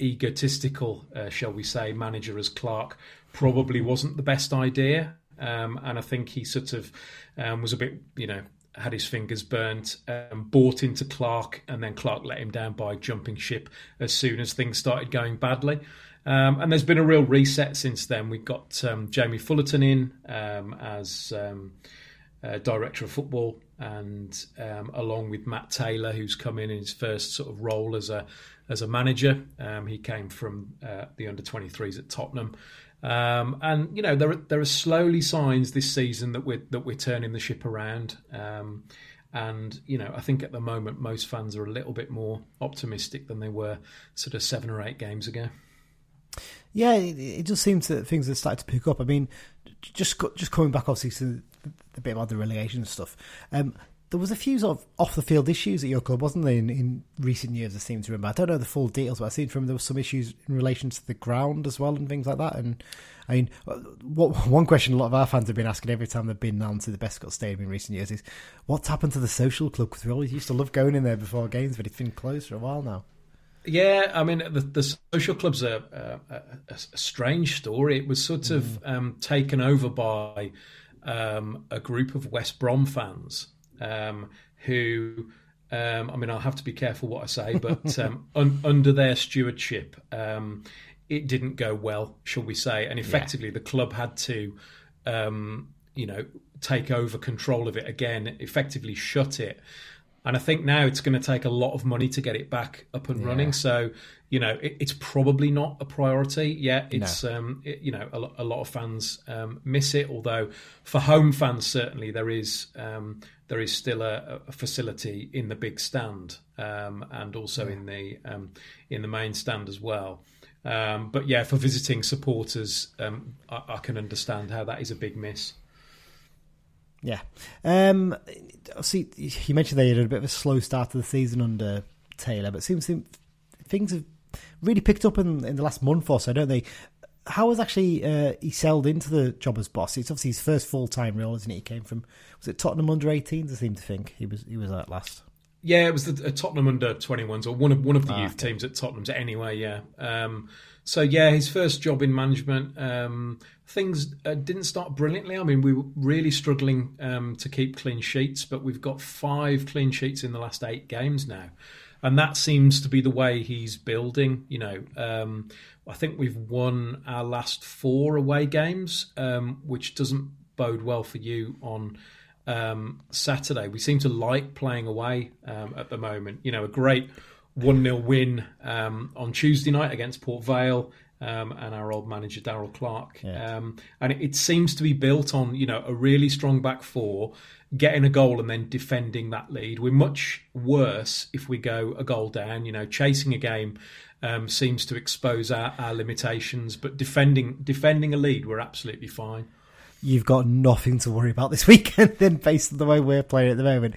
egotistical, uh, shall we say, manager as Clarke probably wasn't the best idea. Um, and I think he sort of um, was a bit, you know, had his fingers burnt, um, bought into Clarke, and then Clarke let him down by jumping ship as soon as things started going badly. Um, and there's been a real reset since then. We've got um, Jamie Fullarton in um, as um, uh, director of football, and along with Matt Taylor, who's come in in his first sort of role as a as a manager. Um, he came from uh, the under 23s at Tottenham. Um, and you know there are, there are slowly signs this season that we're that we're turning the ship around. Um, and you know I think at the moment most fans are a little bit more optimistic than they were sort of seven or eight games ago. Yeah, it, just seems that things have started to pick up. I mean, just just coming back obviously to the bit about the relegation stuff. Um, there was a few sort of off the field issues at your club, wasn't there, in, in recent years? I seem to remember. I don't know the full details, but I seem to remember there were some issues in relation to the ground as well and things like that. And I mean, what one question a lot of our fans have been asking every time they've been down to the Bescot Stadium in recent years is, what's happened to the social club? Because we always used to love going in there before games, but it's been closed for a while now. Yeah, I mean the, the social club's a, a, a, strange story. It was sort of mm. um, taken over by um, a group of West Brom fans um, who, um, I mean, I'll have to be careful what I say, but um, un- under their stewardship, um, it didn't go well, shall we say? And effectively, yeah. the club had to, um, you know, take over control of it again, effectively shut it. And I think now it's going to take a lot of money to get it back up and yeah. running. So, you know, it, it's probably not a priority yet. It's, no. um, it, you know, a, a, lot of fans um, miss it. Although for home fans, certainly there is um, there is still a, a, facility in the big stand um, and also yeah. in the um, in the main stand as well. Um, but yeah, for visiting supporters, um, I, I, can understand how that is a big miss. Yeah. Um, see, you mentioned they had a bit of a slow start to the season under Taylor, but it seems things have really picked up in, in the last month or so, don't they? how was actually uh, he settled into the job as boss? It's obviously his first full time role, isn't it? He came from was it Tottenham under 18s? I seem to think he was he was at last. Yeah, it was the uh, Tottenham under 21s or one of one of the ah, youth okay. teams at Tottenham's anyway. Yeah. Um, so yeah, his first job in management. Um, things uh, didn't start brilliantly. I mean, we were really struggling um, to keep clean sheets, but we've got five clean sheets in the last eight games now and that seems to be the way he's building. You know, um, I think we've won our last four away games, um, which doesn't bode well for you on um, Saturday. We seem to like playing away um, at the moment. You know, a great one 0 win um, on Tuesday night against Port Vale. Um, and our old manager Darrell Clarke, yeah. and it, it seems to be built on you know a really strong back four getting a goal and then defending that lead. We're much worse if we go a goal down. You know, chasing a game um, seems to expose our, our limitations, but defending defending a lead, we're absolutely fine. You've got nothing to worry about this weekend, then, based on the way we're playing at the moment.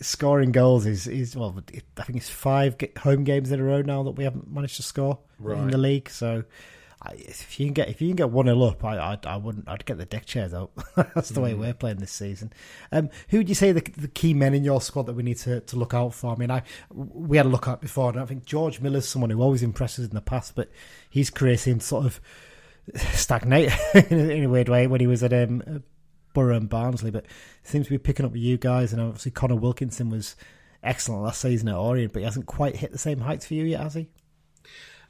Scoring goals is is well, I think it's five home games in a row now that we haven't managed to score right. in the league. So if you can get if you can get one 0 up, I, I, I wouldn't. I'd get the deck chairs out. That's the mm. way we're playing this season. Um, who would you say the, the key men in your squad that we need to, to look out for? I mean, I we had a look at before, and I think George Miller's someone who always impresses in the past, but his career seemed sort of stagnate in a weird way when he was at um, Borough and Barnsley. But seems to be picking up with you guys, and obviously Conor Wilkinson was excellent last season at Orient, but he hasn't quite hit the same heights for you yet, has he?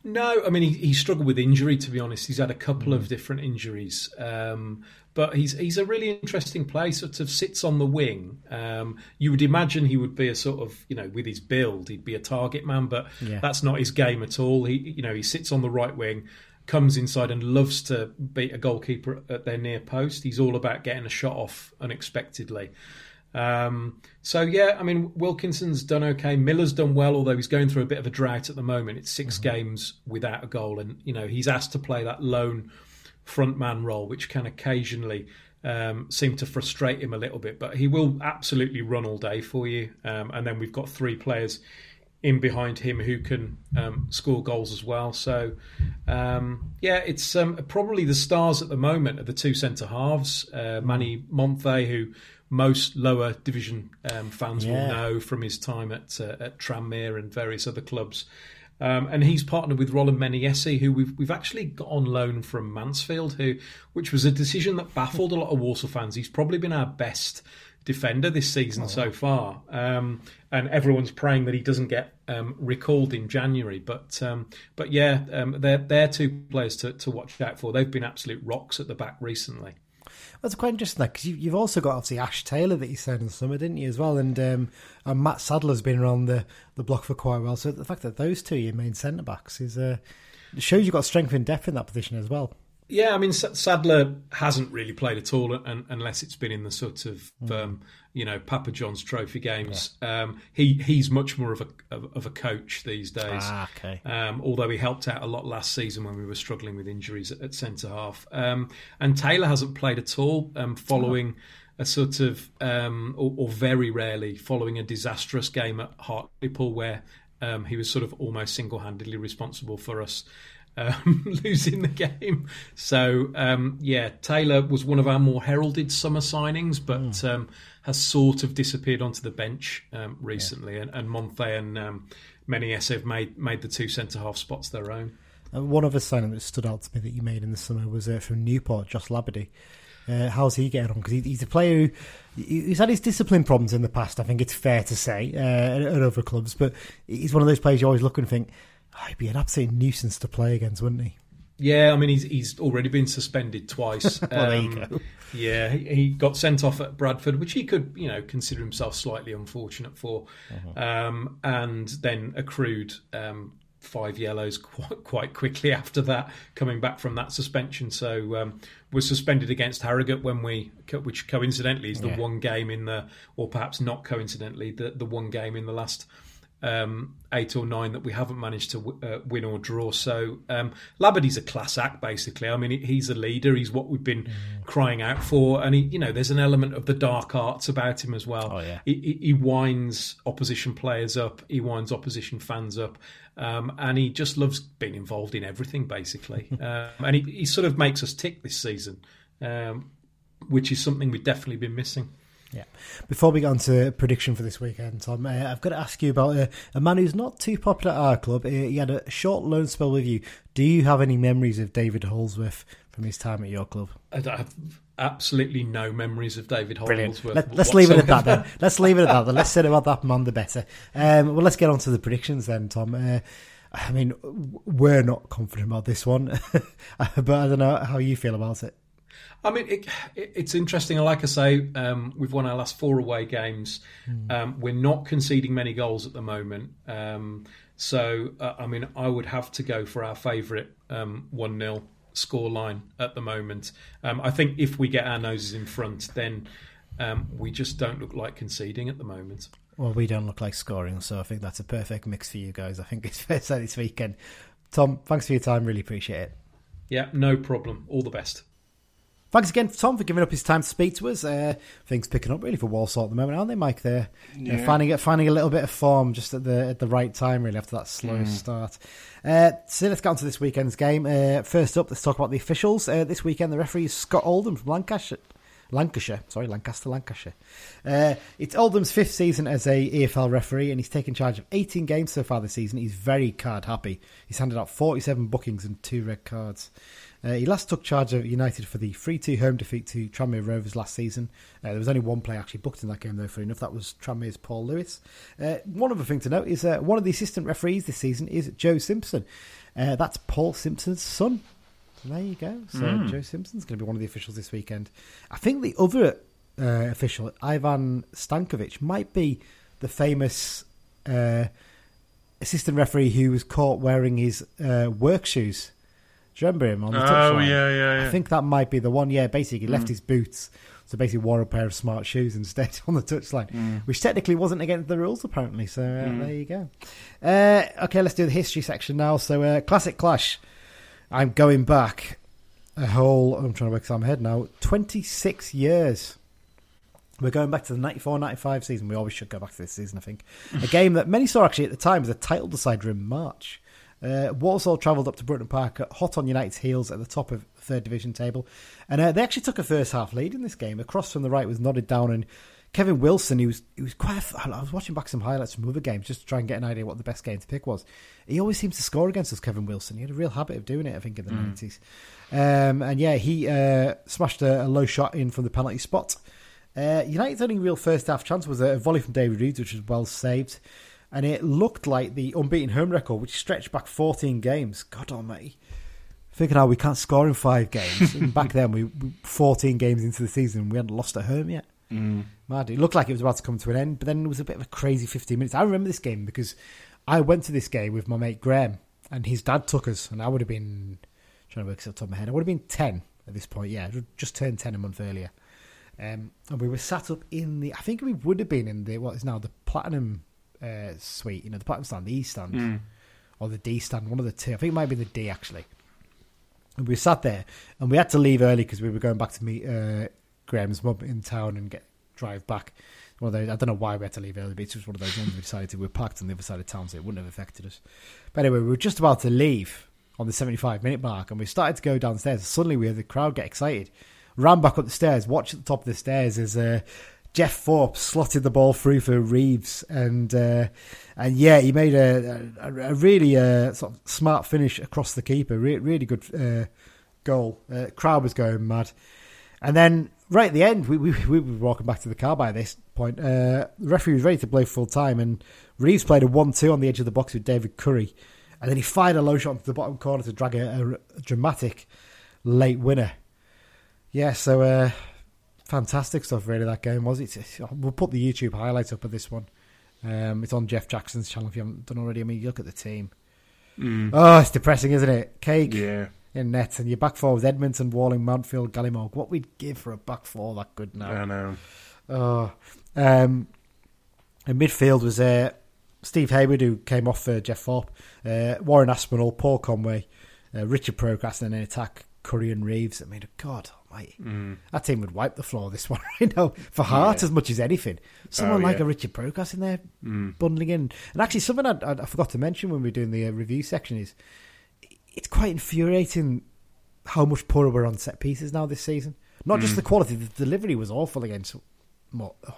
No, I mean he, he struggled with injury. To be honest, he's had a couple mm. of different injuries, um, but he's he's a really interesting player. Sort of sits on the wing. Um, you would imagine he would be a sort of you know with his build, he'd be a target man, but yeah. that's not his game at all. He you know he sits on the right wing, comes inside and loves to beat a goalkeeper at their near post. He's all about getting a shot off unexpectedly. Um, so yeah, I mean Wilkinson's done okay. Miller's done well, although he's going through a bit of a drought at the moment. It's 6 mm-hmm. games without a goal, and you know he's asked to play that lone front man role, which can occasionally um, seem to frustrate him a little bit. But he will absolutely run all day for you. Um, and then we've got three players in behind him who can um, score goals as well. So, um, yeah, it's um, probably the stars at the moment are the two centre halves, uh, Manny Monthe, who most lower division um, fans yeah. will know from his time at uh, at Tranmere and various other clubs. Um, and he's partnered with Rollin Menayese, who we've we've actually got on loan from Mansfield, who which was a decision that baffled a lot of Walsall fans. He's probably been our best defender this season so far, um, and everyone's praying that he doesn't get um, recalled in January. But um, but yeah, um, they're they're two players to, to watch out for. They've been absolute rocks at the back recently. That's quite interesting because you, you've also got obviously Ash Taylor that you said in the summer, didn't you, as well? And, um, and Matt Sadler's been around the, the block for quite a while. So the fact that those two are your main centre backs is uh, shows you've got strength and depth in that position as well. Yeah, I mean Sadler hasn't really played at all, unless it's been in the sort of mm. um, you know Papa John's Trophy games. Yeah. Um, he he's much more of a of a coach these days. Ah, okay. Um, although he helped out a lot last season when we were struggling with injuries at, at centre half. Um, and Taylor hasn't played at all, um, following. Oh. A sort of, um, or, or, very rarely, following a disastrous game at Hartlepool, where he was sort of almost single-handedly responsible for us um, losing the game. So um, yeah, Taylor was one of our more heralded summer signings, but mm. um, has sort of disappeared onto the bench um, recently. Yeah. And, and Monthe and um, Menayese have made made the two centre half spots their own. Uh, one other signing that stood out to me that you made in the summer was uh, from Newport, Josh Labadie. Uh, how's he getting on? Because he, he's a player who he's had his discipline problems in the past. I think it's fair to say uh, at, at other clubs, but he's one of those players you always look and think he'd be an absolute nuisance to play against, wouldn't he? Yeah, I mean he's he's already been suspended twice. well, um, there you go. Yeah, he, he, got sent off at Bradford, which he could you know consider himself slightly unfortunate for, uh-huh. um, and then accrued um, five yellows quite, quite quickly after that, coming back from that suspension. So um, was suspended against Harrogate when we, which coincidentally is the yeah. one game in the, or perhaps not coincidentally, the the one game in the last um, eight or nine that we haven't managed to w- uh, win or draw. So um, Labadie's a class act, basically. I mean, he's a leader. He's what we've been mm. crying out for, and he, you know, there's an element of the dark arts about him as well. Oh yeah, he, he winds opposition players up. He winds opposition fans up. Um, and he just loves being involved in everything, basically. um, and he, he, sort of makes us tick this season, um, which is something we've definitely been missing. Yeah. Before we get on to prediction for this weekend, Tom, uh, I've got to ask you about uh, a man who's not too popular at our club. Uh, he had a short loan spell with you. Do you have any memories of David Holdsworth from his time at your club? I have absolutely no memories of David Holdsworth. Brilliant. Let, us leave it at that then. Let's leave it at that. The less said about that man, the better. Um, well, let's get on to the predictions then, Tom. Uh, I mean, we're not confident about this one, but I don't know how you feel about it. I mean, it, it, it's interesting. Like I say, um, we've won our last four away games. Mm. Um, we're not conceding many goals at the moment. Um, so, uh, I mean, I would have to go for our favourite um, 1 0 score line at the moment. Um, I think if we get our noses in front, then um, we just don't look like conceding at the moment. Well, we don't look like scoring, so I think that's a perfect mix for you guys. I think it's fair to say this weekend. Tom, thanks for your time. Really appreciate it. Yeah, no problem. All the best. Thanks again, Tom, for giving up his time to speak to us. Uh, things picking up really for Walsall at the moment, aren't they, Mike? They're, yeah. finding finding a little bit of form just at the at the right time, really, after that slow mm. start. Uh, so let's get on to this weekend's game. Uh, first up, let's talk about the officials. Uh, this weekend, the referee is Scott Oldham from Lancashire. Lancashire, sorry, Lancaster, Lancashire. Uh, it's Oldham's fifth season as a EFL referee, and he's taken charge of 18 games so far this season. He's very card happy. He's handed out 47 bookings and two red cards. Uh, he last took charge of United for the 3 2 home defeat to Tranmere Rovers last season. Uh, there was only one player actually booked in that game, though, for enough. That was Tranmere's Paul Lewis. Uh, one other thing to note is uh, one of the assistant referees this season is Joe Simpson. Uh, that's Paul Simpson's son. there you go. So mm. Joe Simpson's going to be one of the officials this weekend. I think the other uh, official, Ivan Stankovic, might be the famous assistant referee who was caught wearing his work shoes do you remember him on the touchline? Oh, yeah, yeah, yeah. I think that might be the one. Yeah, basically, he left mm. his boots. So basically, wore a pair of smart shoes instead on the touchline, mm. which technically wasn't against the rules, apparently. So uh, mm. there you go. Uh, okay, let's do the history section now. So, uh, classic clash. I'm going back a whole. I'm trying to work out my head now. 26 years. We're going back to the 94 95 season. We always should go back to this season, I think. a game that many saw actually at the time as a title decider in March. Uh, Walsall travelled up to Brunton Park, hot on United's heels at the top of the third division table, and uh, they actually took a first half lead in this game. Across from the right was nodded down, and Kevin Wilson, he was he was quite. I was watching back some highlights from other games just to try and get an idea what the best game to pick was. He always seems to score against us, Kevin Wilson. He had a real habit of doing it, I think, in the nineties. Mm. Um, and yeah, he uh, smashed a, a, low shot in from the penalty spot. Uh, United's only real first half chance was a volley from David Reeves, which was well saved. And it looked like the unbeaten home record, which stretched back 14 games. God almighty. Figured out we can't score in five games. and back then, we, we 14 games into the season, we hadn't lost at home yet. Mm. Mad. It looked like it was about to come to an end, but then it was a bit of a crazy 15 minutes. I remember this game because I went to this game with my mate Graham, and his dad took us, and I would have been trying to work this off the top of my head. I would have been 10 at this point, yeah, just turned 10 a month earlier. Um, and we were sat up in the, I think we would have been in the, what is now the Platinum uh, suite, you know, the Platinum stand, the E stand, Mm. or the D stand, one of the two. I think it might be the D actually. And we sat there, and we had to leave early because we were going back to meet uh, Graham's mum in town and get drive back. One of those, I don't know why we had to leave early, but it's just one of those ones we decided to. We were parked on the other side of town, so it wouldn't have affected us. But anyway, we were just about to leave on the 75 minute mark, and we started to go downstairs. Suddenly, we heard the crowd get excited. Ran back up the stairs, watched at the top of the stairs as uh, Jeff Forbes slotted the ball through for Reeves, and uh, and yeah, he made a, a, a really uh, sort of smart finish across the keeper. Re- really good uh, goal. Uh, crowd was going mad, and then right at the end, we, we we were walking back to the car by this point. Uh, the referee was ready to blow full time, and Reeves played a one-two on the edge of the box with David Currie, and then he fired a low shot into the bottom corner to drag a, a dramatic late winner. Yeah, so uh, fantastic stuff. Really, that game was it. We'll put the YouTube highlights up of this one. Um, it's on Jeff Jackson's channel if you haven't done already. I mean, you look at the team. Mm. Oh, it's depressing, isn't it? Caig Yeah. in net, and your back four was Edmondson, Walling, Mountfield, Gallimore. What we'd give for a back four that good now. I know. Oh, um, in midfield was uh, Steve Hayward, who came off for Jeff Thorpe, uh, Warren Aspinall, Paul Conway, uh, Richard Prokas, and then in attack, Currie and Reeves. I mean, God almighty. Mm. That team would wipe the floor this one right know, for heart Yeah. as much as anything. Someone Oh, like yeah. a Richard Prokas in there Mm. bundling in. And actually, something I, I, I forgot to mention when we were doing the uh, review section is it's quite infuriating how much poorer we're on set pieces now this season. Not just Mm. the quality, the delivery was awful against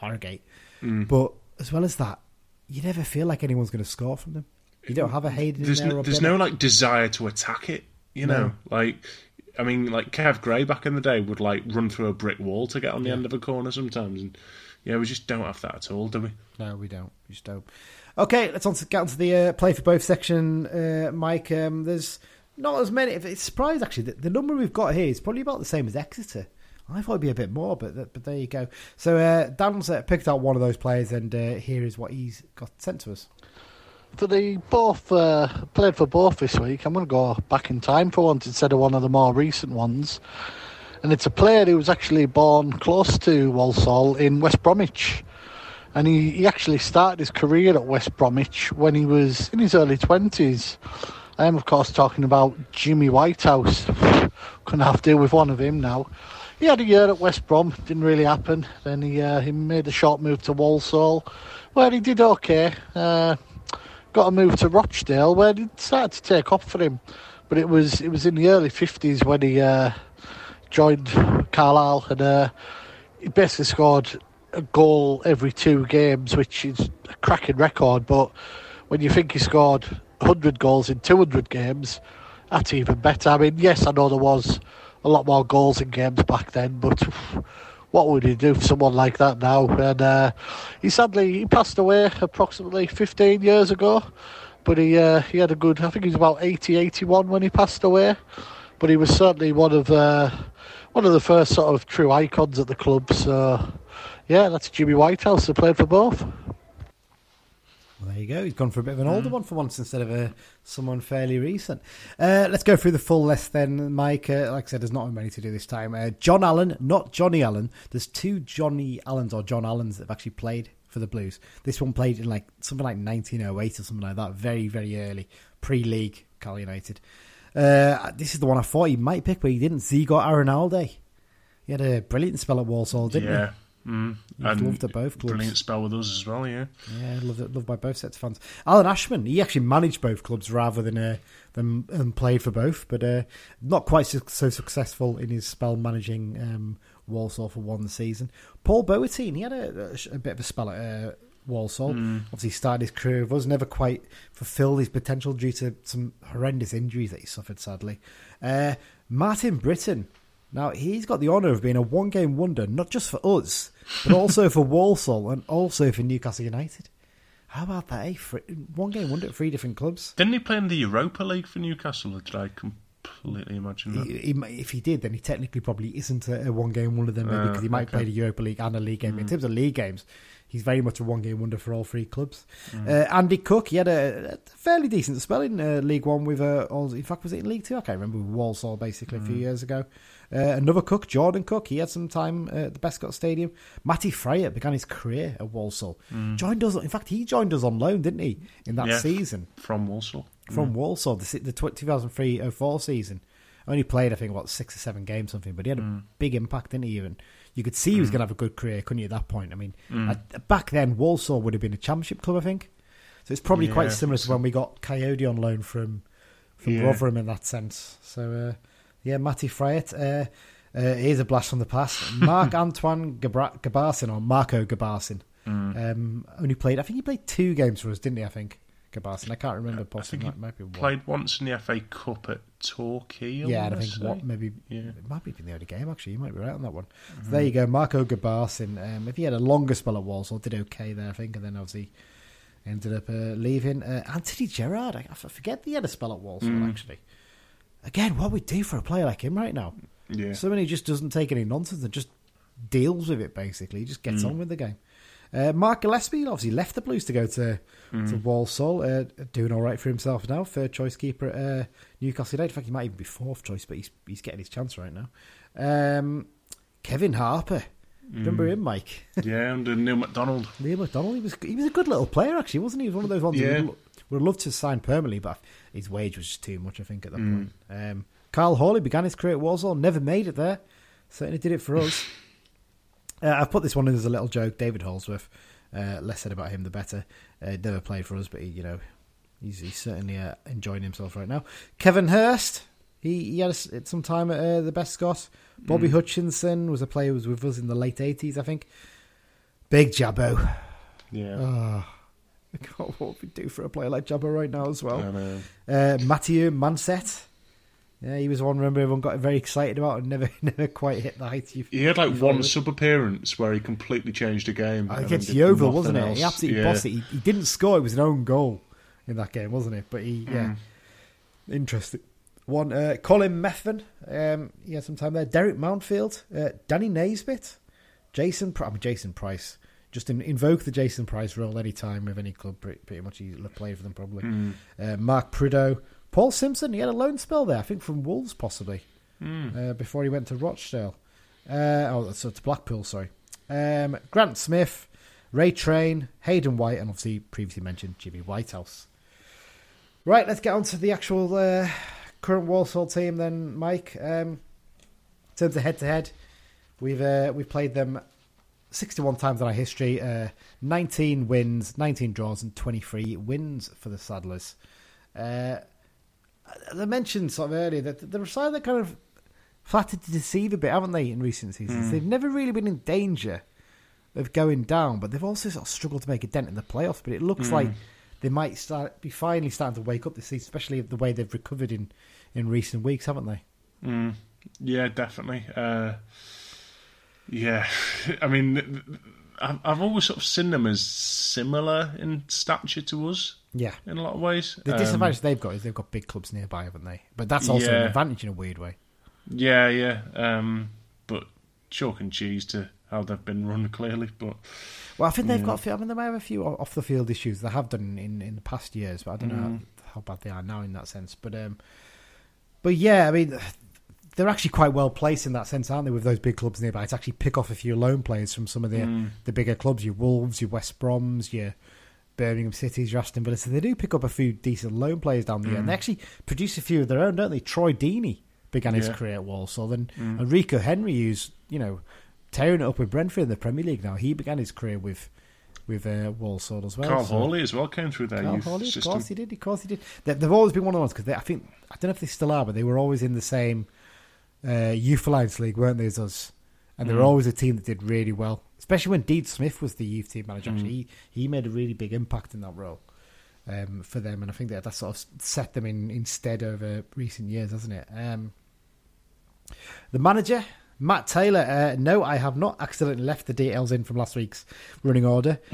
Harrogate, Mm. but as well as that, you never feel like anyone's going to score from them. You don't have a Hayden There's in there. no, there's no like desire to attack it. You know, like I mean, like Kev Gray back in the day would like run through a brick wall to get on the end of a corner sometimes, and yeah, we just don't have that at all, do we? No, we don't. We just don't. Okay, let's on to, get on to the uh, play for both section, uh, Mike. Um, there's not as many. It's surprised actually that the number we've got here is probably about the same as Exeter. I thought it'd be a bit more, but but there you go. So uh, Dan's uh, picked out one of those players, and uh, here is what he's got sent to us. For the both uh, played for both this week, I'm going to go back in time for once instead of one of the more recent ones. And it's a player who was actually born close to Walsall in West Bromwich. And he, he actually started his career at West Bromwich when he was in his early 20s. I am, of course, talking about Jimmy Whitehouse. Couldn't have to deal with one of him now. He had a year at West Brom, didn't really happen. Then he uh, he made a short move to Walsall, where he did okay. Uh, got a move to Rochdale, where it started to take off for him. But it was it was in the early fifties when he uh, joined Carlisle, and uh, he basically scored a goal every two games, which is a cracking record. But when you think he scored 100 goals in 200 games, that's even better. I mean, yes, I know there was a lot more goals in games back then, but what would you do for someone like that now? And uh, he sadly he passed away approximately 15 years ago. But he uh, he had a good. I think he was about 80, 81 when he passed away. But he was certainly one of uh, one of the first sort of true icons at the club. So yeah, that's Jimmy Whitehouse who played for both. Well, there you go. He's gone for a bit of an older one for once instead of a someone fairly recent. Uh, let's go through the full list then, Mike. Uh, like I said, there's not many to do this time. Uh, John Allen, not Johnny Allen. There's two Johnny Allens or John Allens that have actually played for the Blues. This one played in like something like 1908 or something like that, very very early, pre-league, Cal United. Uh, this is the one I thought he might pick, but he didn't. Zigor Aranalde. He had a brilliant spell at Walsall, didn't he? yeah. Mm. was loved at both clubs. Brilliant spell with us as well, yeah. Yeah, loved it, loved by both sets of fans. Alan Ashman, he actually managed both clubs rather than uh, than um, played for both, but uh, not quite so, so successful in his spell managing um, Walsall for one season. Paul Boertien, he had a, a, bit of a spell at uh, Walsall. Obviously, started his career with us, never quite fulfilled his potential due to some horrendous injuries that he suffered. Sadly, uh, Martin Brittain. Now he's got the honour of being a one-game wonder, not just for us, but also for Walsall and also for Newcastle United. How about that? Eh? One game wonder at three different clubs. Didn't he play in the Europa League for Newcastle? Or did I completely imagine that? He, he, if he did, then he technically probably isn't a, a one-game wonder then maybe Uh, because he might okay. play the Europa League and a league game. In terms of league games, he's very much a one-game wonder for all three clubs. Uh, Andy Cook, he had a, a fairly decent spell in uh, League One with, uh, all, in fact, was it in League Two? I can't remember. With Walsall, basically, a few years ago. Uh, another Cook, Jordan Cook, he had some time at the Bescot Stadium. Matty Fryatt began his career at Walsall. Mm. Joined us, in fact, he joined us on loan, didn't he, in that Yeah. season? From Walsall. from mm. Walsall, the, the 2003-04 season. Only played, I think, about six or seven games, something. But he had a mm. big impact, didn't he? Even you could see he was going to have a good career, couldn't you? At that point, I mean, at, back then Walsall would have been a championship club, I think. So it's probably quite Yeah, similar to when we got Coyote on loan from from Yeah. Rotherham in that sense. So uh, yeah, Matty Fryatt. Uh, uh, here's a blast from the past. Mark Antoine Gabra- Gabarsin or Marco Gabarsin. Mm. Um, only played. I think he played two games for us, didn't he? I think Gabarsin. I can't remember. I Possibly think he might, might be one. Played once in the FA Cup at Torquay. Yeah, I think what maybe Yeah. it might be the only game actually. You might be right on that one. So there you go, Marco Gabarsin. Um, if he had a longer spell at Walsall, did okay there, I think, and then obviously ended up uh, leaving. Uh, Anthony Gerrard, I, I forget that he had a spell at Walsall actually. Again, what we do for a player like him right now? Yeah. Someone who just doesn't take any nonsense and just deals with it. Basically, he just gets on with the game. Uh, Mark Gillespie obviously left the Blues to go to to Walsall, uh, doing all right for himself now. Third choice keeper at uh, Newcastle United. In fact, he might even be fourth choice, but he's he's getting his chance right now. Um, Kevin Harper, remember him, Mike? yeah, under Neil McDonald. Neil McDonald. He was he was a good little player actually, wasn't he? He was one of those ones Yeah. would love to sign permanently, but his wage was just too much. I think at that point. Um, Karl Hawley began his career at Walsall, never made it there. Certainly did it for us. Uh, I've put this one in as a little joke. David Holdsworth. Uh, less said about him, the better. Uh, never played for us, but he, you know, he's, he's certainly uh, enjoying himself right now. Kevin Hurst. He, he had a some time at uh, the Bescot. Bobby Hutchinson was a player who was with us in the late eighties, I think. Big Jabbo. Yeah. Oh, God, what would we do for a player like Jabba right now as well? Uh, Mathieu Manset. Yeah, he was one. Remember, everyone got very excited about and never, never quite hit the height. You've, He had like one sub appearance where he completely changed the game. Against Yeovil, wasn't it? He absolutely yeah. bossed it. He, he didn't score; it was an own goal in that game, wasn't it? But he, yeah, interesting. One, uh, Colin Methven. Um, he had some time there. Derek Mountfield, uh, Danny Naismith, Jason. I mean, Jason Price. Just in, invoke the Jason Price role any time with any club. Pretty, pretty much, he played for them probably. Hmm. Uh, Mark Prudhoe, Paul Simpson. He had a loan spell there, I think, from Wolves possibly uh, before he went to Rochdale. Uh, oh, so to Blackpool, sorry. Um, Grant Smith, Ray Train, Hayden White, and obviously previously mentioned Jimmy Whitehouse. Right, let's get on to the actual uh, current Walsall team then, Mike. Um, in terms of head to head, we've uh, we've played them 61 times in our history. Uh, 19 wins, 19 draws, and 23 wins for the Saddlers. Uh, as I mentioned sort of earlier that they're a side that kind of flattered to deceive a bit, haven't they, in recent seasons? They've never really been in danger of going down, but they've also sort of struggled to make a dent in the playoffs. But it looks like they might start be finally starting to wake up this season, especially the way they've recovered in, in recent weeks, haven't they? Mm, yeah, definitely. Uh, yeah, I mean, I've, always sort of seen them as similar in stature to us Yeah. in a lot of ways. The Um, disadvantage they've got is they've got big clubs nearby, haven't they? But that's also an advantage in a weird way. Yeah, yeah. Um, but chalk and cheese to how they've been run, clearly. But Well, I think they've got. a few- I mean, they might have a few off the field issues. They have done in, in the past years, but I don't know Mm. how, how bad they are now in that sense. But um, but yeah, I mean, they're actually quite well placed in that sense, aren't they? With those big clubs nearby, to actually pick off a few loan players from some of the Mm. the bigger clubs, your Wolves, your West Broms, your Birmingham Cities, your Aston Villa. So they do pick up a few decent loan players down the year, and they actually produce a few of their own, don't they? Troy Deeney began his career at Walsall, and Enrico Henry, who's you know tearing it up with Brentford in the Premier League now, he began his career with with uh, Walsall as well. Carl so- Hawley as well came through their Karl Hawley, of course he did. Of course he did. They, they've always been one of the ones because I think I don't know if they still are, but they were always in the same uh, Youth Alliance League, weren't they? As us, and they were Mm. always a team that did really well. Especially when Dean Smith was the youth team manager. Mm. Actually, he, he made a really big impact in that role um, for them, and I think that that sort of set them in instead over recent years, hasn't it? Um, The manager, Matt Taylor. Uh, no, I have not accidentally left the details in from last week's running order.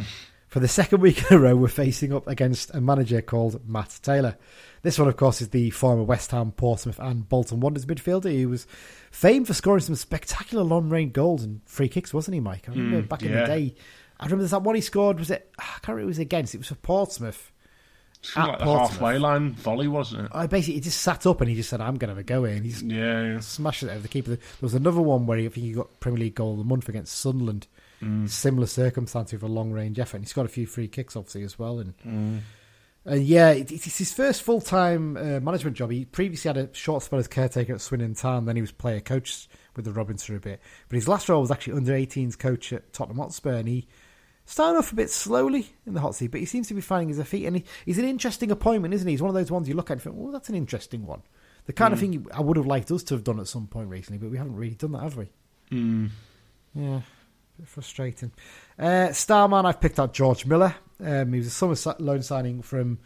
For the second week in a row, we're facing up against a manager called Matt Taylor. This one, of course, is the former West Ham, Portsmouth, and Bolton Wanderers midfielder He was famed for scoring some spectacular long range goals and free kicks, wasn't he, Mike? I remember Mm, back in the day. I remember that one he scored. Was it? I can't remember who it was against. It was for Portsmouth. At like the Portsmouth. halfway line volley, wasn't it? I basically he just sat up and he just said, "I'm going to have a go here," and he's Yeah, yeah. smashed it over the keeper. There was another one where he, I think he got Premier League goal of the month against Sunderland. Mm. Similar circumstances with a long range effort. And he's got a few free kicks, obviously, as well. And and yeah, it, it's his first full time uh, management job. He previously had a short spell as caretaker at Swindon Town. Then he was player coach with the Robins for a bit. But his last role was actually under 18s coach at Tottenham Hotspur. And he started off a bit slowly in the hot seat, but he seems to be finding his feet. And he, he's an interesting appointment, isn't he? He's one of those ones you look at and think, well, that's an interesting one. The kind of thing I would have liked us to have done at some point recently, but we haven't really done that, have we? Mm. Yeah, frustrating. Uh, Starman, I've picked out George Miller. Um, he was a summer loan signing from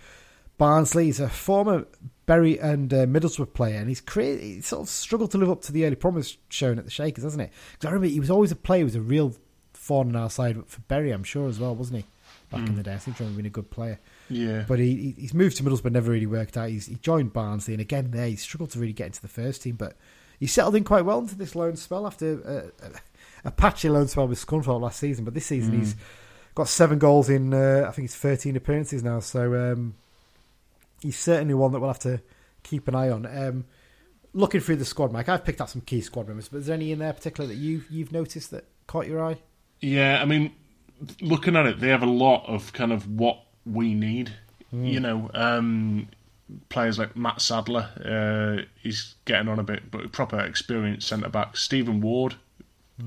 Barnsley. He's a former Bury and uh, Middlesbrough player, and he's created, he sort of struggled to live up to the early promise shown at the Shakers, hasn't it? Because I remember he was always a player, he was a real thorn in our side for Bury, I'm sure, as well, wasn't he? Back in the day, I think he remember being a good player. Yeah. But he, he- he's moved to Middlesbrough, never really worked out. He's, he joined Barnsley, and again there he struggled to really get into the first team. But he settled in quite well into this loan spell after a, a, a patchy loan spell with Scunthorpe last season. But this season he's got seven goals in uh, I think it's thirteen appearances now. So um, he's certainly one that we'll have to keep an eye on. Um, looking through the squad, Mike, I've picked out some key squad members. But is there any in there particular that you you've noticed that caught your eye? Yeah, I mean, looking at it, they have a lot of kind of what we need. You know, um, players like Matt Sadler, uh, he's getting on a bit, but proper experienced centre back. Stephen Ward,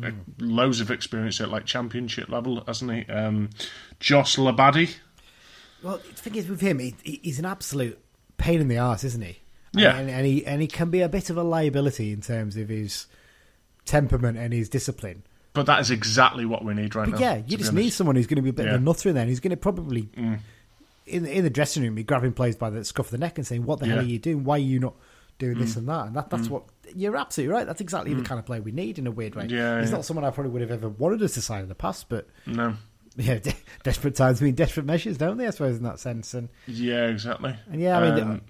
uh, loads of experience at like championship level, hasn't he? Um, Josh Labadie, Well, the thing is with him, he, he- he's an absolute pain in the ass, isn't he? Yeah. and, and he and he can be a bit of a liability in terms of his temperament and his discipline. but that is exactly what we need right But now. yeah, you just need someone who's going to be a bit of a nutter in there. And he's going to probably in in the dressing room be grabbing players by the scruff of the neck and saying, "What the hell are you doing? Why are you not doing this Mm. and that?" And that that's what you're absolutely right. That's exactly the kind of player we need in a weird way. Yeah, he's yeah. not someone I probably would have ever wanted us to sign in the past, but No. yeah, de- desperate times mean desperate measures, don't they? I suppose in that sense. And Yeah, exactly. and yeah, I mean, Um,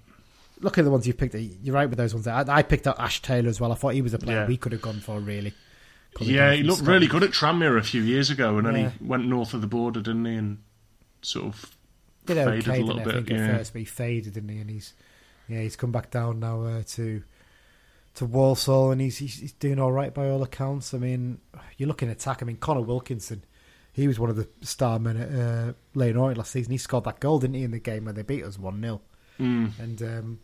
look at the ones you picked. You're right with those ones. I, I picked out Ash Taylor as well. I thought he was a player Yeah. we could have gone for really. Yeah, he looked Scotland. really good at Tranmere a few years ago, and then Yeah. he went north of the border, didn't he? And sort of did faded okay, a little he, I bit, think yeah. at first, but he faded, didn't he? And he's yeah, he's come back down now uh, to to Walsall, and he's, he's doing all right by all accounts. I mean, you're looking at attack. I mean, Conor Wilkinson, he was one of the star men at uh, Orient last season. He scored that goal, didn't he, in the game where they beat us one 0 mm, and um,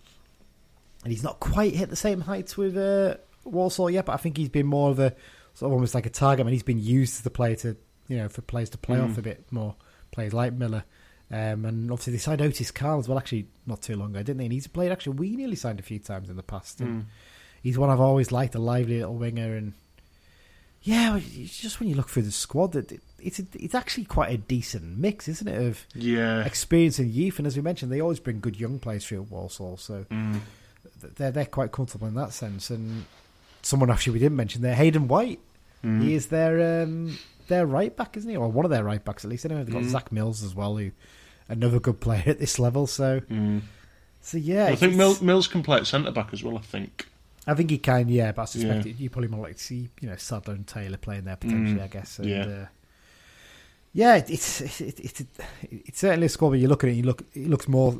and he's not quite hit the same heights with uh, Walsall yet, but I think he's been more of a sort of almost like a target. I mean, he's been used as the player to you know for players to play Mm. off a bit more. Players like Miller, um, and obviously they signed Otis Khan as well. Actually, not too long ago, didn't they? And he's played actually we nearly signed a few times in the past. And mm. He's one I've always liked, a lively little winger, and yeah, it's just when you look through the squad, that it's a, it's actually quite a decent mix, isn't it? Of yeah. experience and youth, and as we mentioned, they always bring good young players through at Walsall, so Mm. they're they're quite comfortable in that sense. And someone actually we didn't mention there, Hayden White. Mm. He is their um, their right back, isn't he? Or one of their right backs at least. I know they've got Mm. Zach Mills as well, who another good player at this level. So Mm. so yeah, I think Mills, Mills can play at centre back as well. I think. I think he can, yeah, but I suspect Yeah. you probably more like to see you know Sadler and Taylor playing there potentially. Mm. I guess. And, Yeah. Uh, yeah, it's it's it's, it's, it's certainly a squad But you look at it, you look it looks more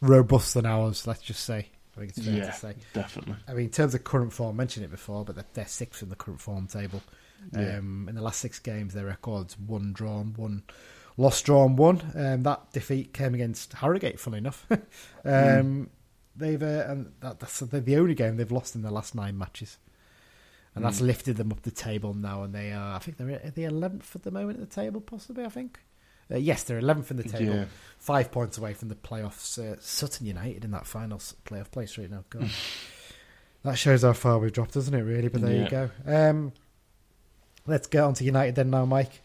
robust than ours. Let's just say. I think it's fair Yeah, to say. definitely. I mean, in terms of current form, I mentioned it before, but they're, they're sixth in the current form table. Yeah. Um, in the last six games, their records one drawn, one lost, drawn, one. Um, that defeat came against Harrogate, funnily enough. um, They've uh, and that, that's the, the only game they've lost in their last nine matches, and that's Mm. lifted them up the table now. And they are, I think they're at the eleventh at the moment at the table, possibly. I think. Uh, yes, they're eleventh in the table, Yeah. five points away from the playoffs. Uh, Sutton United in that final playoff place right now. God. that shows how far we've dropped, doesn't it? Really, but there you go. Um, let's get on to United then now, Mike.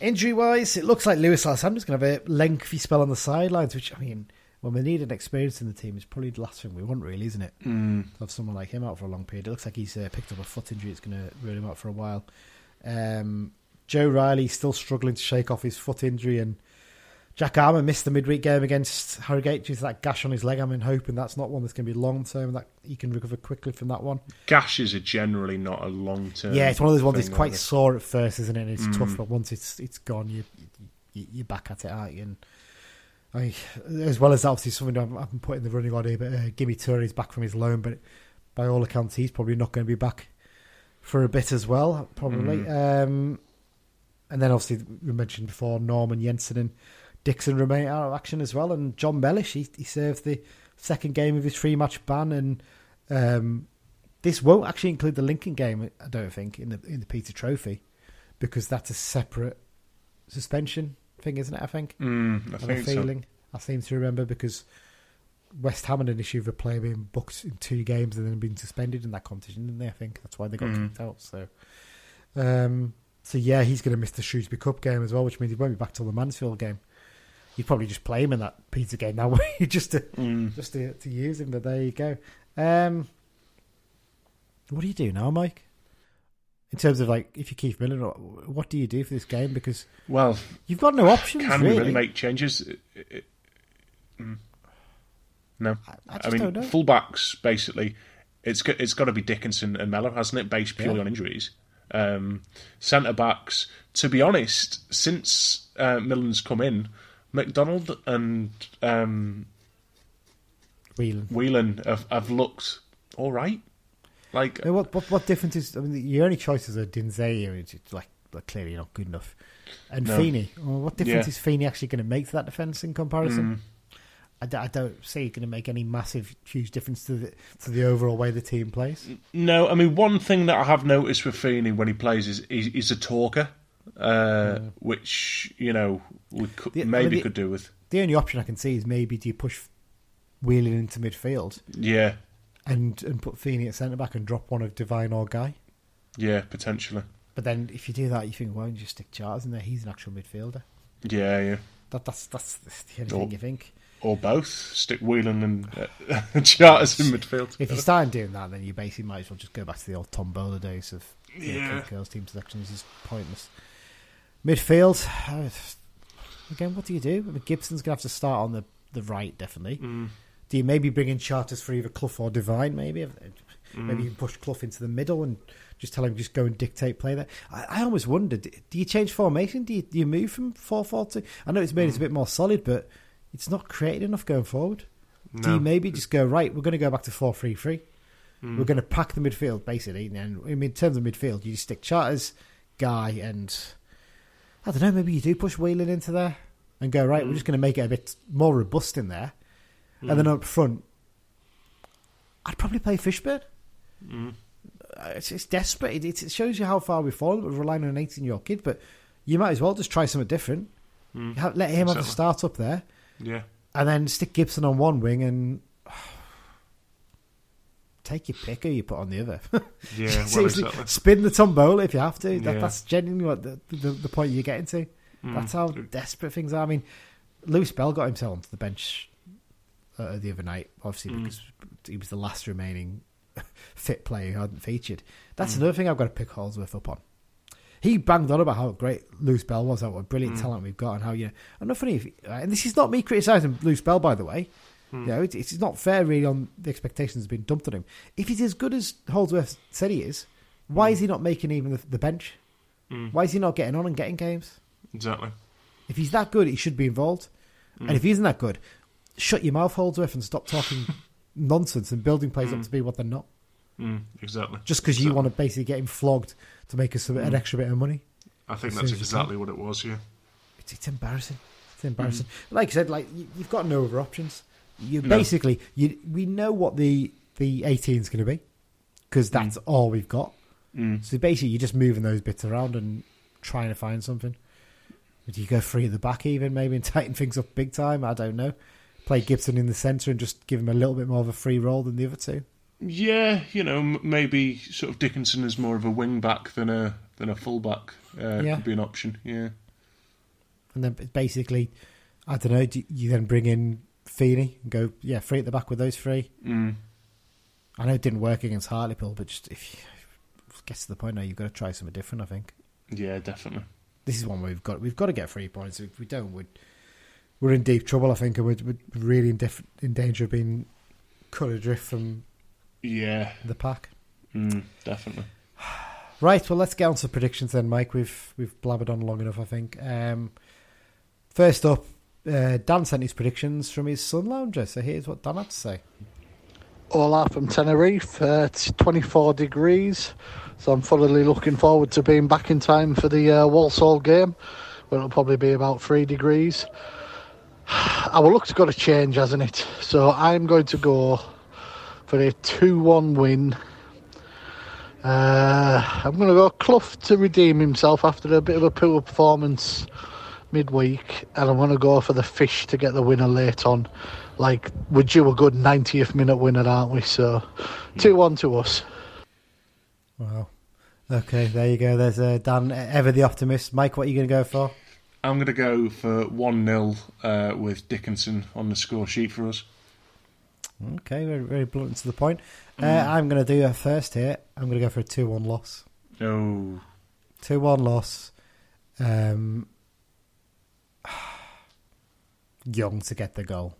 Injury wise, it looks like Lewis Alessandra's going to have a lengthy spell on the sidelines, which I mean, when we need an experience in the team. It's probably the last thing we want, really, isn't it? Mm. To have someone like him out for a long period. It looks like he's uh, picked up a foot injury. It's going to ruin him out for a while. Um, Joe Riley still struggling to shake off his foot injury, and Jack Armer missed the midweek game against Harrogate due to that gash on his leg. I'm in hoping that's not one that's going to be long term. And that he can recover quickly from that one. Gashes are generally not a long term. Yeah, it's one of those ones that's quite sore at first, isn't it? And it's Mm. tough, but once it's it's gone, you, you you're back at it, aren't you? And I, as well as that, obviously something I've, I've been putting the running on here, but uh, Gimme back from his loan, but by all accounts, he's probably not going to be back for a bit as well, probably. Um, and then obviously we mentioned before Norman Jensen and Dixon remain out of action as well, and Jon Mellish he, he served the second game of his three match ban, and um, this won't actually include the Lincoln game, I don't think, in the in the Peter Trophy, because that's a separate suspension thing, isn't it? I think. Mm, I have a think so. feeling. I seem to remember because West Ham had an issue of a player being booked in two games and then being suspended in that competition, didn't they? I think that's why they got Mhm. kicked out. So, um, so yeah, he's going to miss the Shrewsbury Cup game as well, which means he won't be back till the Mansfield game. You'd probably just play him in that Peter game that way, just to Mm. just to, to use him. But there you go. Um, what do you do now, Mike? In terms of like, if you keep Millen, what- what do you do for this game? Because Well, you've got no options. can really. we really make changes? It- it- mm. No, I, I I, mean fullbacks basically. It's it's got to be Dickenson and Mellor, hasn't it? Based purely Yeah. on injuries. Um, Centre backs. To be honest, since uh, Millen's come in, McDonald and um, Whelan. Whelan have, have looked all right. Like I mean, what, what what difference is? I mean, your only choices are Dinzeyi, which is like, like clearly not good enough, and No. Feeney. Well, what difference Yeah. is Feeney actually going to make to that defence in comparison? Mm. I, d- I don't see it going to make any massive, huge difference to the to the overall way the team plays. No, I mean one thing that I have noticed with Feeney when he plays is he's, he's a talker, uh, which you know we could, The- I mean, maybe the- could do with. The only option I can see is maybe do you push Whelan into midfield Yeah, and and put Feeney at centre back and drop one of Devine or Guy. yeah, potentially. But then if you do that, you think, why don't you just stick Charters in there? He's an actual midfielder. Yeah, yeah, That that's that's the only Or- thing you think. or both. Stick Whelan and uh, Charters in midfield. If you start doing that, then you basically might as well just go back to the old Tom Bowler days of Yeah. Girls team selections is pointless. Midfield, uh, again, what do you do? I mean, Gibson's gonna have to start on the, the right, definitely. Mm. Do you maybe bring in charters for either Clough or Devine? Maybe, Mm. maybe you push Clough into the middle and just tell him just go and dictate play there. I, I almost wondered, do you change formation? Do you, do you move from four four to? I know it's made Mm. it a bit more solid, but it's not created enough going forward. Do you maybe just go right? We're going to go back to four three three. Mm. We're going to pack the midfield basically. And I mean, in terms of midfield, you just stick Charters, Guy, and I don't know. Maybe you do push Whelan into there and go right. We're Mm. just going to make it a bit more robust in there, and then up front, I'd probably play Fishburn. Mm. Uh, It's, it's desperate. It, it shows you how far we've fallen. We're relying on an 18 year old kid, but you might as well just try something different. Mm. Ha- Let him have the Exactly. start up there, Yeah, and then stick Gibson on one wing and take your pick who you put on the other. yeah. Well, exactly. spin the tombola if you have to. That, Yeah. That's genuinely what the, the, the point you're getting to. Mm. That's how desperate things are. I mean, Lewis Bell got himself onto the bench uh, the other night, obviously Mm. because he was the last remaining fit player who hadn't featured. That's Mm. another thing I've got to pick Holdsworth up on. He banged on about how great Lewis Bell was, how what brilliant Mm. talent we've got, and how you know. And not funny, if, uh, and this is not me criticising Lewis Bell, by the way. Mm. You know, it, it's not fair really on the expectations being dumped on him. If he's as good as Holdsworth said he is, why is he not making even the, the bench? Mm. Why is he not getting on and getting games? Exactly. If he's that good, he should be involved. Mm. And if he isn't that good, shut your mouth, Holdsworth, and stop talking nonsense and building players up Mm. to be what they're not. Mm. Exactly. Just because you want to basically get him flogged to make us an Mm. extra bit of money. I think that's soon as you exactly what it was. Yeah. It's, it's embarrassing. It's embarrassing. Like I said, like you, you've got no other options. You No. basically you we know what the the 18 is going to be because that's all we've got. Mm. So basically, you're just moving those bits around and trying to find something. Do you go free at the back even maybe and tighten things up big time? I don't know. Play Gibson in the centre and just give him a little bit more of a free role than the other two. Yeah, you know, m- maybe sort of Dickenson is more of a wing back than a than a full back. Uh, Yeah. Could be an option. Yeah. And then basically, I don't know. Do you then bring in Feeney and go, yeah, free at the back with those three. Mm. I know it didn't work against Hartlepool, but just if you gets to the point now, you've got to try something different. I think Yeah, definitely. this is one where we've got we've got to get three points. If we don't, we're, we're in deep trouble. I think, and we're, we're really in, diff- in danger of being cut adrift from Yeah, the pack. mm, definitely. Right, well, let's get on to predictions then, Mike. We've we've blabbered on long enough, I think. Um, first up, uh, Dan sent his predictions from his Sun Lounger. So here's what Dan had to say. Ola from Tenerife. Uh, it's 24 degrees, so I'm thoroughly looking forward to being back in time for the uh, Walsall game, where it'll probably be about three degrees. Our luck's got to change, hasn't it? So I'm going to go for a 2 1 win. Uh, I'm going to go Clough to redeem himself after a bit of a poor performance midweek, and I'm going to go for the fish to get the winner late on. Like, we're due a good 90th minute winner, aren't we? So, 2 1 to us. Wow. Okay, there you go. There's uh, Dan, ever the optimist. Mike, what are you going to go for? I'm going to go for 1 0 uh, with Dickenson on the score sheet for us. Okay, very, very blunt and to the point. Uh, I'm going to do a first here. I'm going to go for a 2 1 loss. Oh, 2 1 loss. Um, young to get the goal.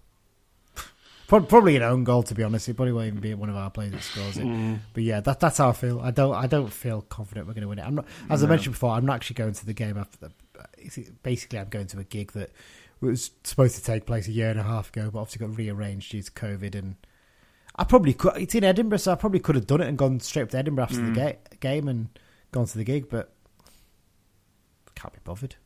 Probably an own goal, to be honest. It probably won't even be one of our players that scores it. Mm. But yeah, that, that's how I feel. I don't. I don't feel confident we're going to win it. I'm not, as I mentioned before, I'm not actually going to the game after. The, basically, I'm going to a gig that was supposed to take place a year and a half ago, but obviously got rearranged due to COVID. And I probably could. It's in Edinburgh, so I probably could have done it and gone straight up to Edinburgh after the mm. ga- game and gone to the gig, but can't be bothered.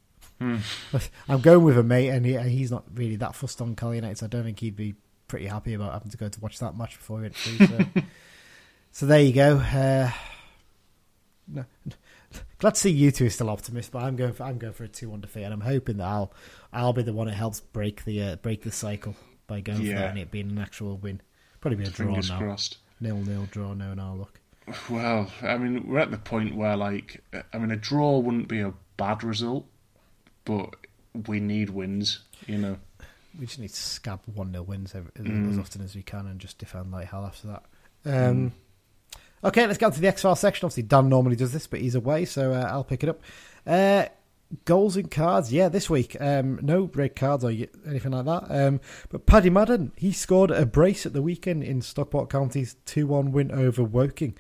I'm going with a mate, and he, he's not really that fussed on Cal United, so I don't think he'd be pretty happy about having to go to watch that match before he went free. So, so there you go. Uh, no, glad to see you two are still optimist, but I'm going for I'm going for a two one defeat, and I'm hoping that I'll I'll be the one that helps break the uh, break the cycle by going for that and it being an actual win. Probably be a draw fingers now. crossed. Nil nil draw. No, no look. Well, I mean, we're at the point where, like, I mean, a draw wouldn't be a bad result, but we need wins, you know. We just need to scab one 0 wins every, Mm. as often as we can and just defend like hell after that. Um, Okay, let's get on to the X File section. Obviously, Dan normally does this, but he's away, so uh, I'll pick it up. Uh, goals and cards, yeah, this week. Um, no red cards or anything like that. Um, but Paddy Madden, he scored a brace at the weekend in Stockport County's 2 1 win over Woking.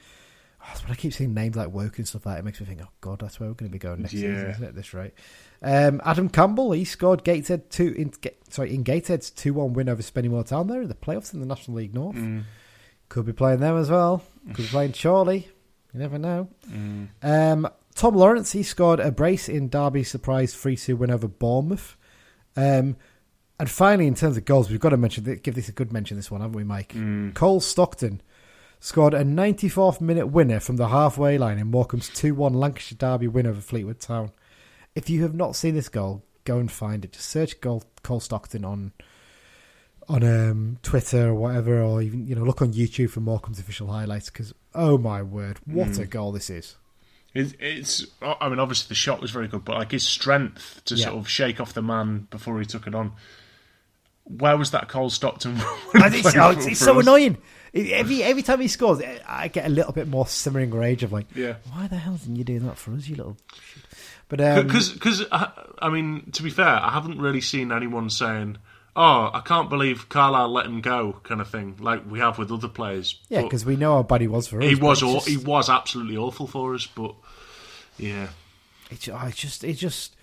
Oh, that's what I keep seeing names like Woking and stuff like that. It makes me think, oh, God, that's where we're going to be going next season, isn't it, at this rate? Um, Adam Campbell, he scored Gateshead two in, sorry in Gateshead's two one win over Spennymoor Town. There in the playoffs in the National League North. Mm. Could be playing them as well. Could be playing Chorley. You never know. Mm. Um, Tom Lawrence, he scored a brace in Derby's surprise 3 2 win over Bournemouth. Um, and finally, in terms of goals, we've got to mention give this a good mention. This one, haven't we, Mike? Mm. Cole Stockton scored a 94th minute winner from the halfway line in Morecambe's 2 1 Lancashire Derby win over Fleetwood Town. If you have not seen this goal, go and find it. Just search goal, Cole Stockton on on um, Twitter or whatever, or even you know look on YouTube for Morecambe's official highlights. Because oh my word, what a goal this is! It, it's. I mean, obviously the shot was very good, but like his strength to Yeah. sort of shake off the man before he took it on. Where was that Cole Stockton? It's, oh, it's, it's so us? annoying. Every every time he scores, I get a little bit more simmering rage of like, Yeah. why the hell didn't you do that for us, you little? Shit? But um, Because, I mean, to be fair, I haven't really seen anyone saying, "Oh, I can't believe Carlisle let him go," kind of thing, like we have with other players. yeah, because we know how bad he was for us. he was aw- just- he was absolutely awful for us. But yeah, It's, oh, it's just, it just.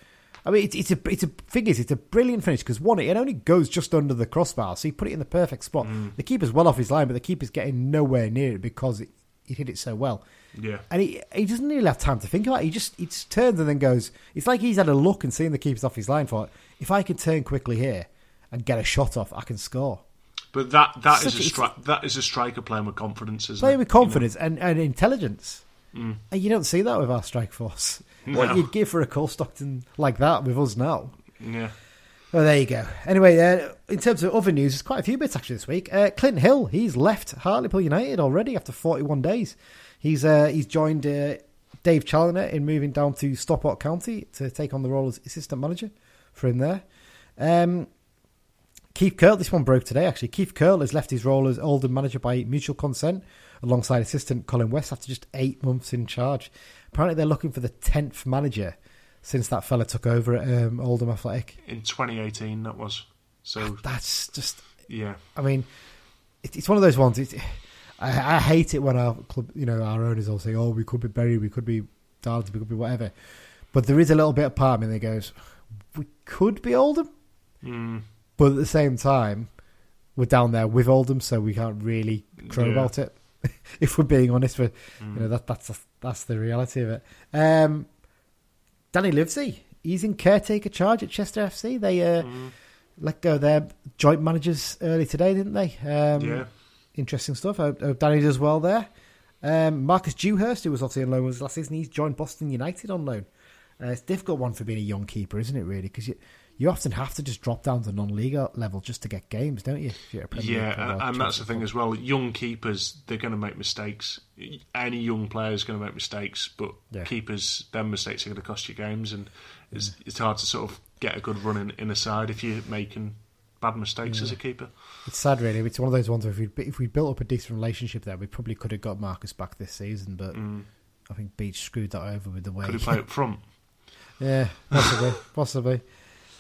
I mean, it's, it's a, it's a thing is, it's a brilliant finish because one, it only goes just under the crossbar, so he put it in the perfect spot. The keeper's well off his line, but the keeper's getting nowhere near it because it, he hit it so well. Yeah, And he he doesn't really have time to think about it. He just he just turns and then goes. It's like he's had a look and seen the keeper's off his line. For it. if I can turn quickly here and get a shot off, I can score. but that that is Such a a- stri- that is a striker playing with confidence, isn't Playing it? with confidence and, and intelligence. And you don't see that with our strike force. What No. you'd give for a Cole Stockton like that with us now. Yeah. Oh, there you go. Anyway, uh, in terms of other news, there's quite a few bits actually this week. Uh, Clint Hill, he's left Hartlepool United already after 41 days. He's uh, he's joined uh, Dave Challinor in moving down to Stockport County to take on the role as assistant manager for him there. Um, Keith Curle, this one broke today actually. Keith Curle has left his role as Oldham manager by mutual consent alongside assistant Colin West after just eight months in charge. Apparently, they're looking for the 10th manager since that fella took over at um, Oldham Athletic. In 2018, that was. So, That's just, yeah. I mean, it, it's one of those ones. It, I, I hate it when our club, you know, our owners all say, oh, we could be Bury, we could be Darlington, we could be whatever. But there is a little bit of part of me that goes, we could be Oldham. Mm, But at the same time, we're down there with Oldham, so we can't really crow Yeah. about it. if we're being honest, but mm. you know that that's that's the reality of it. Um, Danny Livesey, he's in caretaker charge at Chester FC. They uh, Mm, let go their joint managers early today, didn't they? Um, yeah. Interesting stuff. I hope, I hope Danny does well there. Um, Marcus Dewhurst, who was obviously on loan with last season, he's joined Boston United on loan. Uh, it's a difficult one for being a young keeper, isn't it? Really, because you you often have to just drop down to the non-league level just to get games, don't you? If you're a Yeah, and, and that's the thing as well. Young keepers, they're going to make mistakes. Any young player is going to make mistakes, but Yeah. keepers, them mistakes are going to cost you games, and it's it's hard to sort of get a good run in, in a side if you're making bad mistakes as a keeper. It's sad, really. It's one of those ones where if we if we built up a decent relationship there, we probably could have got Marcus back this season, but Mm. I think Beech screwed that over with the way. Could he play up front? yeah, possibly, possibly.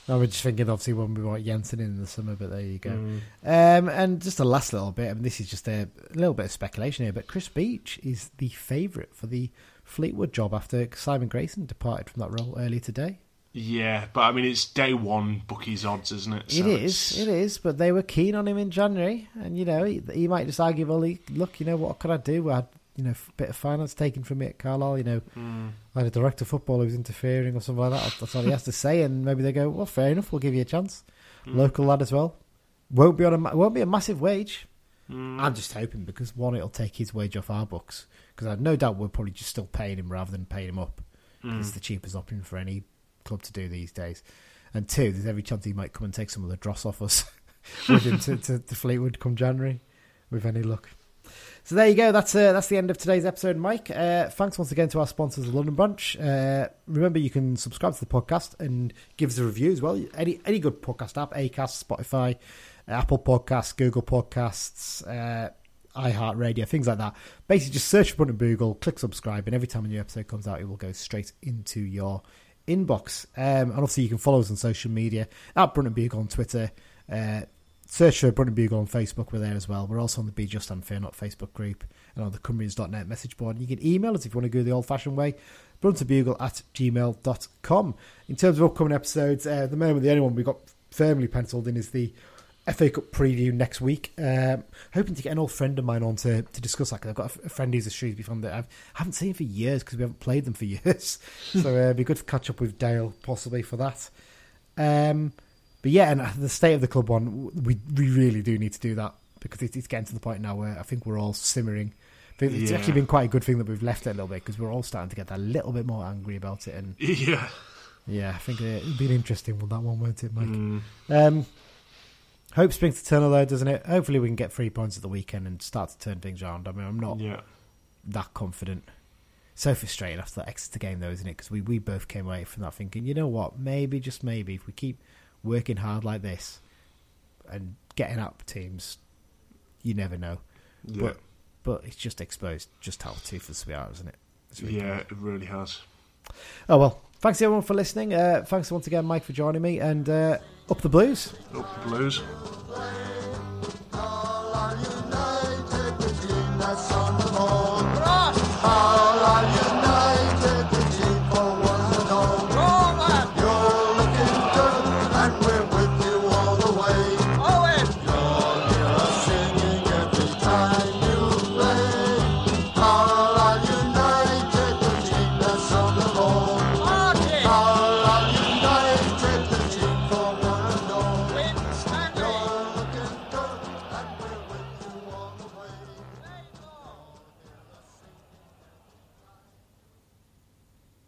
I was just thinking, obviously, when we want Jensen in the summer, but there you go. Mm. Um, and just a last little bit. I mean, this is just a, little bit of speculation here, but Chris Beech is the favourite for the Fleetwood job after Simon Grayson departed from that role earlier today. Yeah, but I mean, it's day one bookies odds, isn't it? It So is, it's- it is. But they were keen on him in January, and you know, he, he might just argue, well, he, look, you know, what could I do? I had, you know, a bit of finance taken from me at Carlisle. You know, Mm. I had a director of football who was interfering or something like that. That's all he has to say, and maybe they go, well, fair enough, we'll give you a chance. Mm. Local lad as well. Won't be on a won't be a massive wage. Mm. I'm just hoping because one, it'll take his wage off our books because I've no doubt we're probably just still paying him rather than paying him up. Mm. It's the cheapest option for any club to do these days. And two, there's every chance he might come and take some of the dross off us with him to, to, to Fleetwood come January, with any luck. So there you go. That's uh, that's the end of today's episode, Mike. Uh, thanks once again to our sponsors, the London Bunch. Uh, remember, you can subscribe to the podcast and give us a review as well. Any any good podcast app, Acast, Spotify, Apple Podcasts, Google Podcasts, uh, iHeartRadio, things like that. Basically, just search for Brunton Bugle, click subscribe, and every time a new episode comes out, it will go straight into your inbox. Um, and obviously, you can follow us on social media at Brunton Bugle on Twitter. Uh, search for Brunton Bugle on Facebook. We're there as well. We're also on the Be Just and Not Facebook group and on the Cumbrians.net message board. And you can email us if you want to go the old fashioned way. Bruntonbugle at gmail.com. In terms of upcoming episodes, uh, at the moment, the only one we've got firmly penciled in is the FA Cup preview next week. Um, hoping to get an old friend of mine on to, to discuss that 'cause I've got a, friend who's a Shrewsbury fan that I've, I haven't seen for years because we haven't played them for years. so uh, it'd be good to catch up with Dale possibly for that. Um, but yeah, and uh, the state of the club one, we we really do need to do that because it, it's getting to the point now where I think we're all simmering. It's Yeah. actually been quite a good thing that we've left it a little bit because we're all starting to get a little bit more angry about it. And Yeah. yeah, I think uh, it'd be an interesting one that one, won't it, Mike? Mm. Um, hope springs eternal though, doesn't it? Hopefully we can get three points at the weekend and start to turn things around. I mean, I'm not Yeah. that confident. So frustrating after that Exeter game, though, isn't it? Because we, we both came away from that thinking, you know what? Maybe, just maybe, if we keep working hard like this and getting up teams, you never know. Yeah. But but it's just exposed just how toothless we are, isn't it? Yeah, it really has. Oh well, thanks everyone for listening. Uh, thanks once again, Mike, for joining me, and uh, up the blues. Up the blues.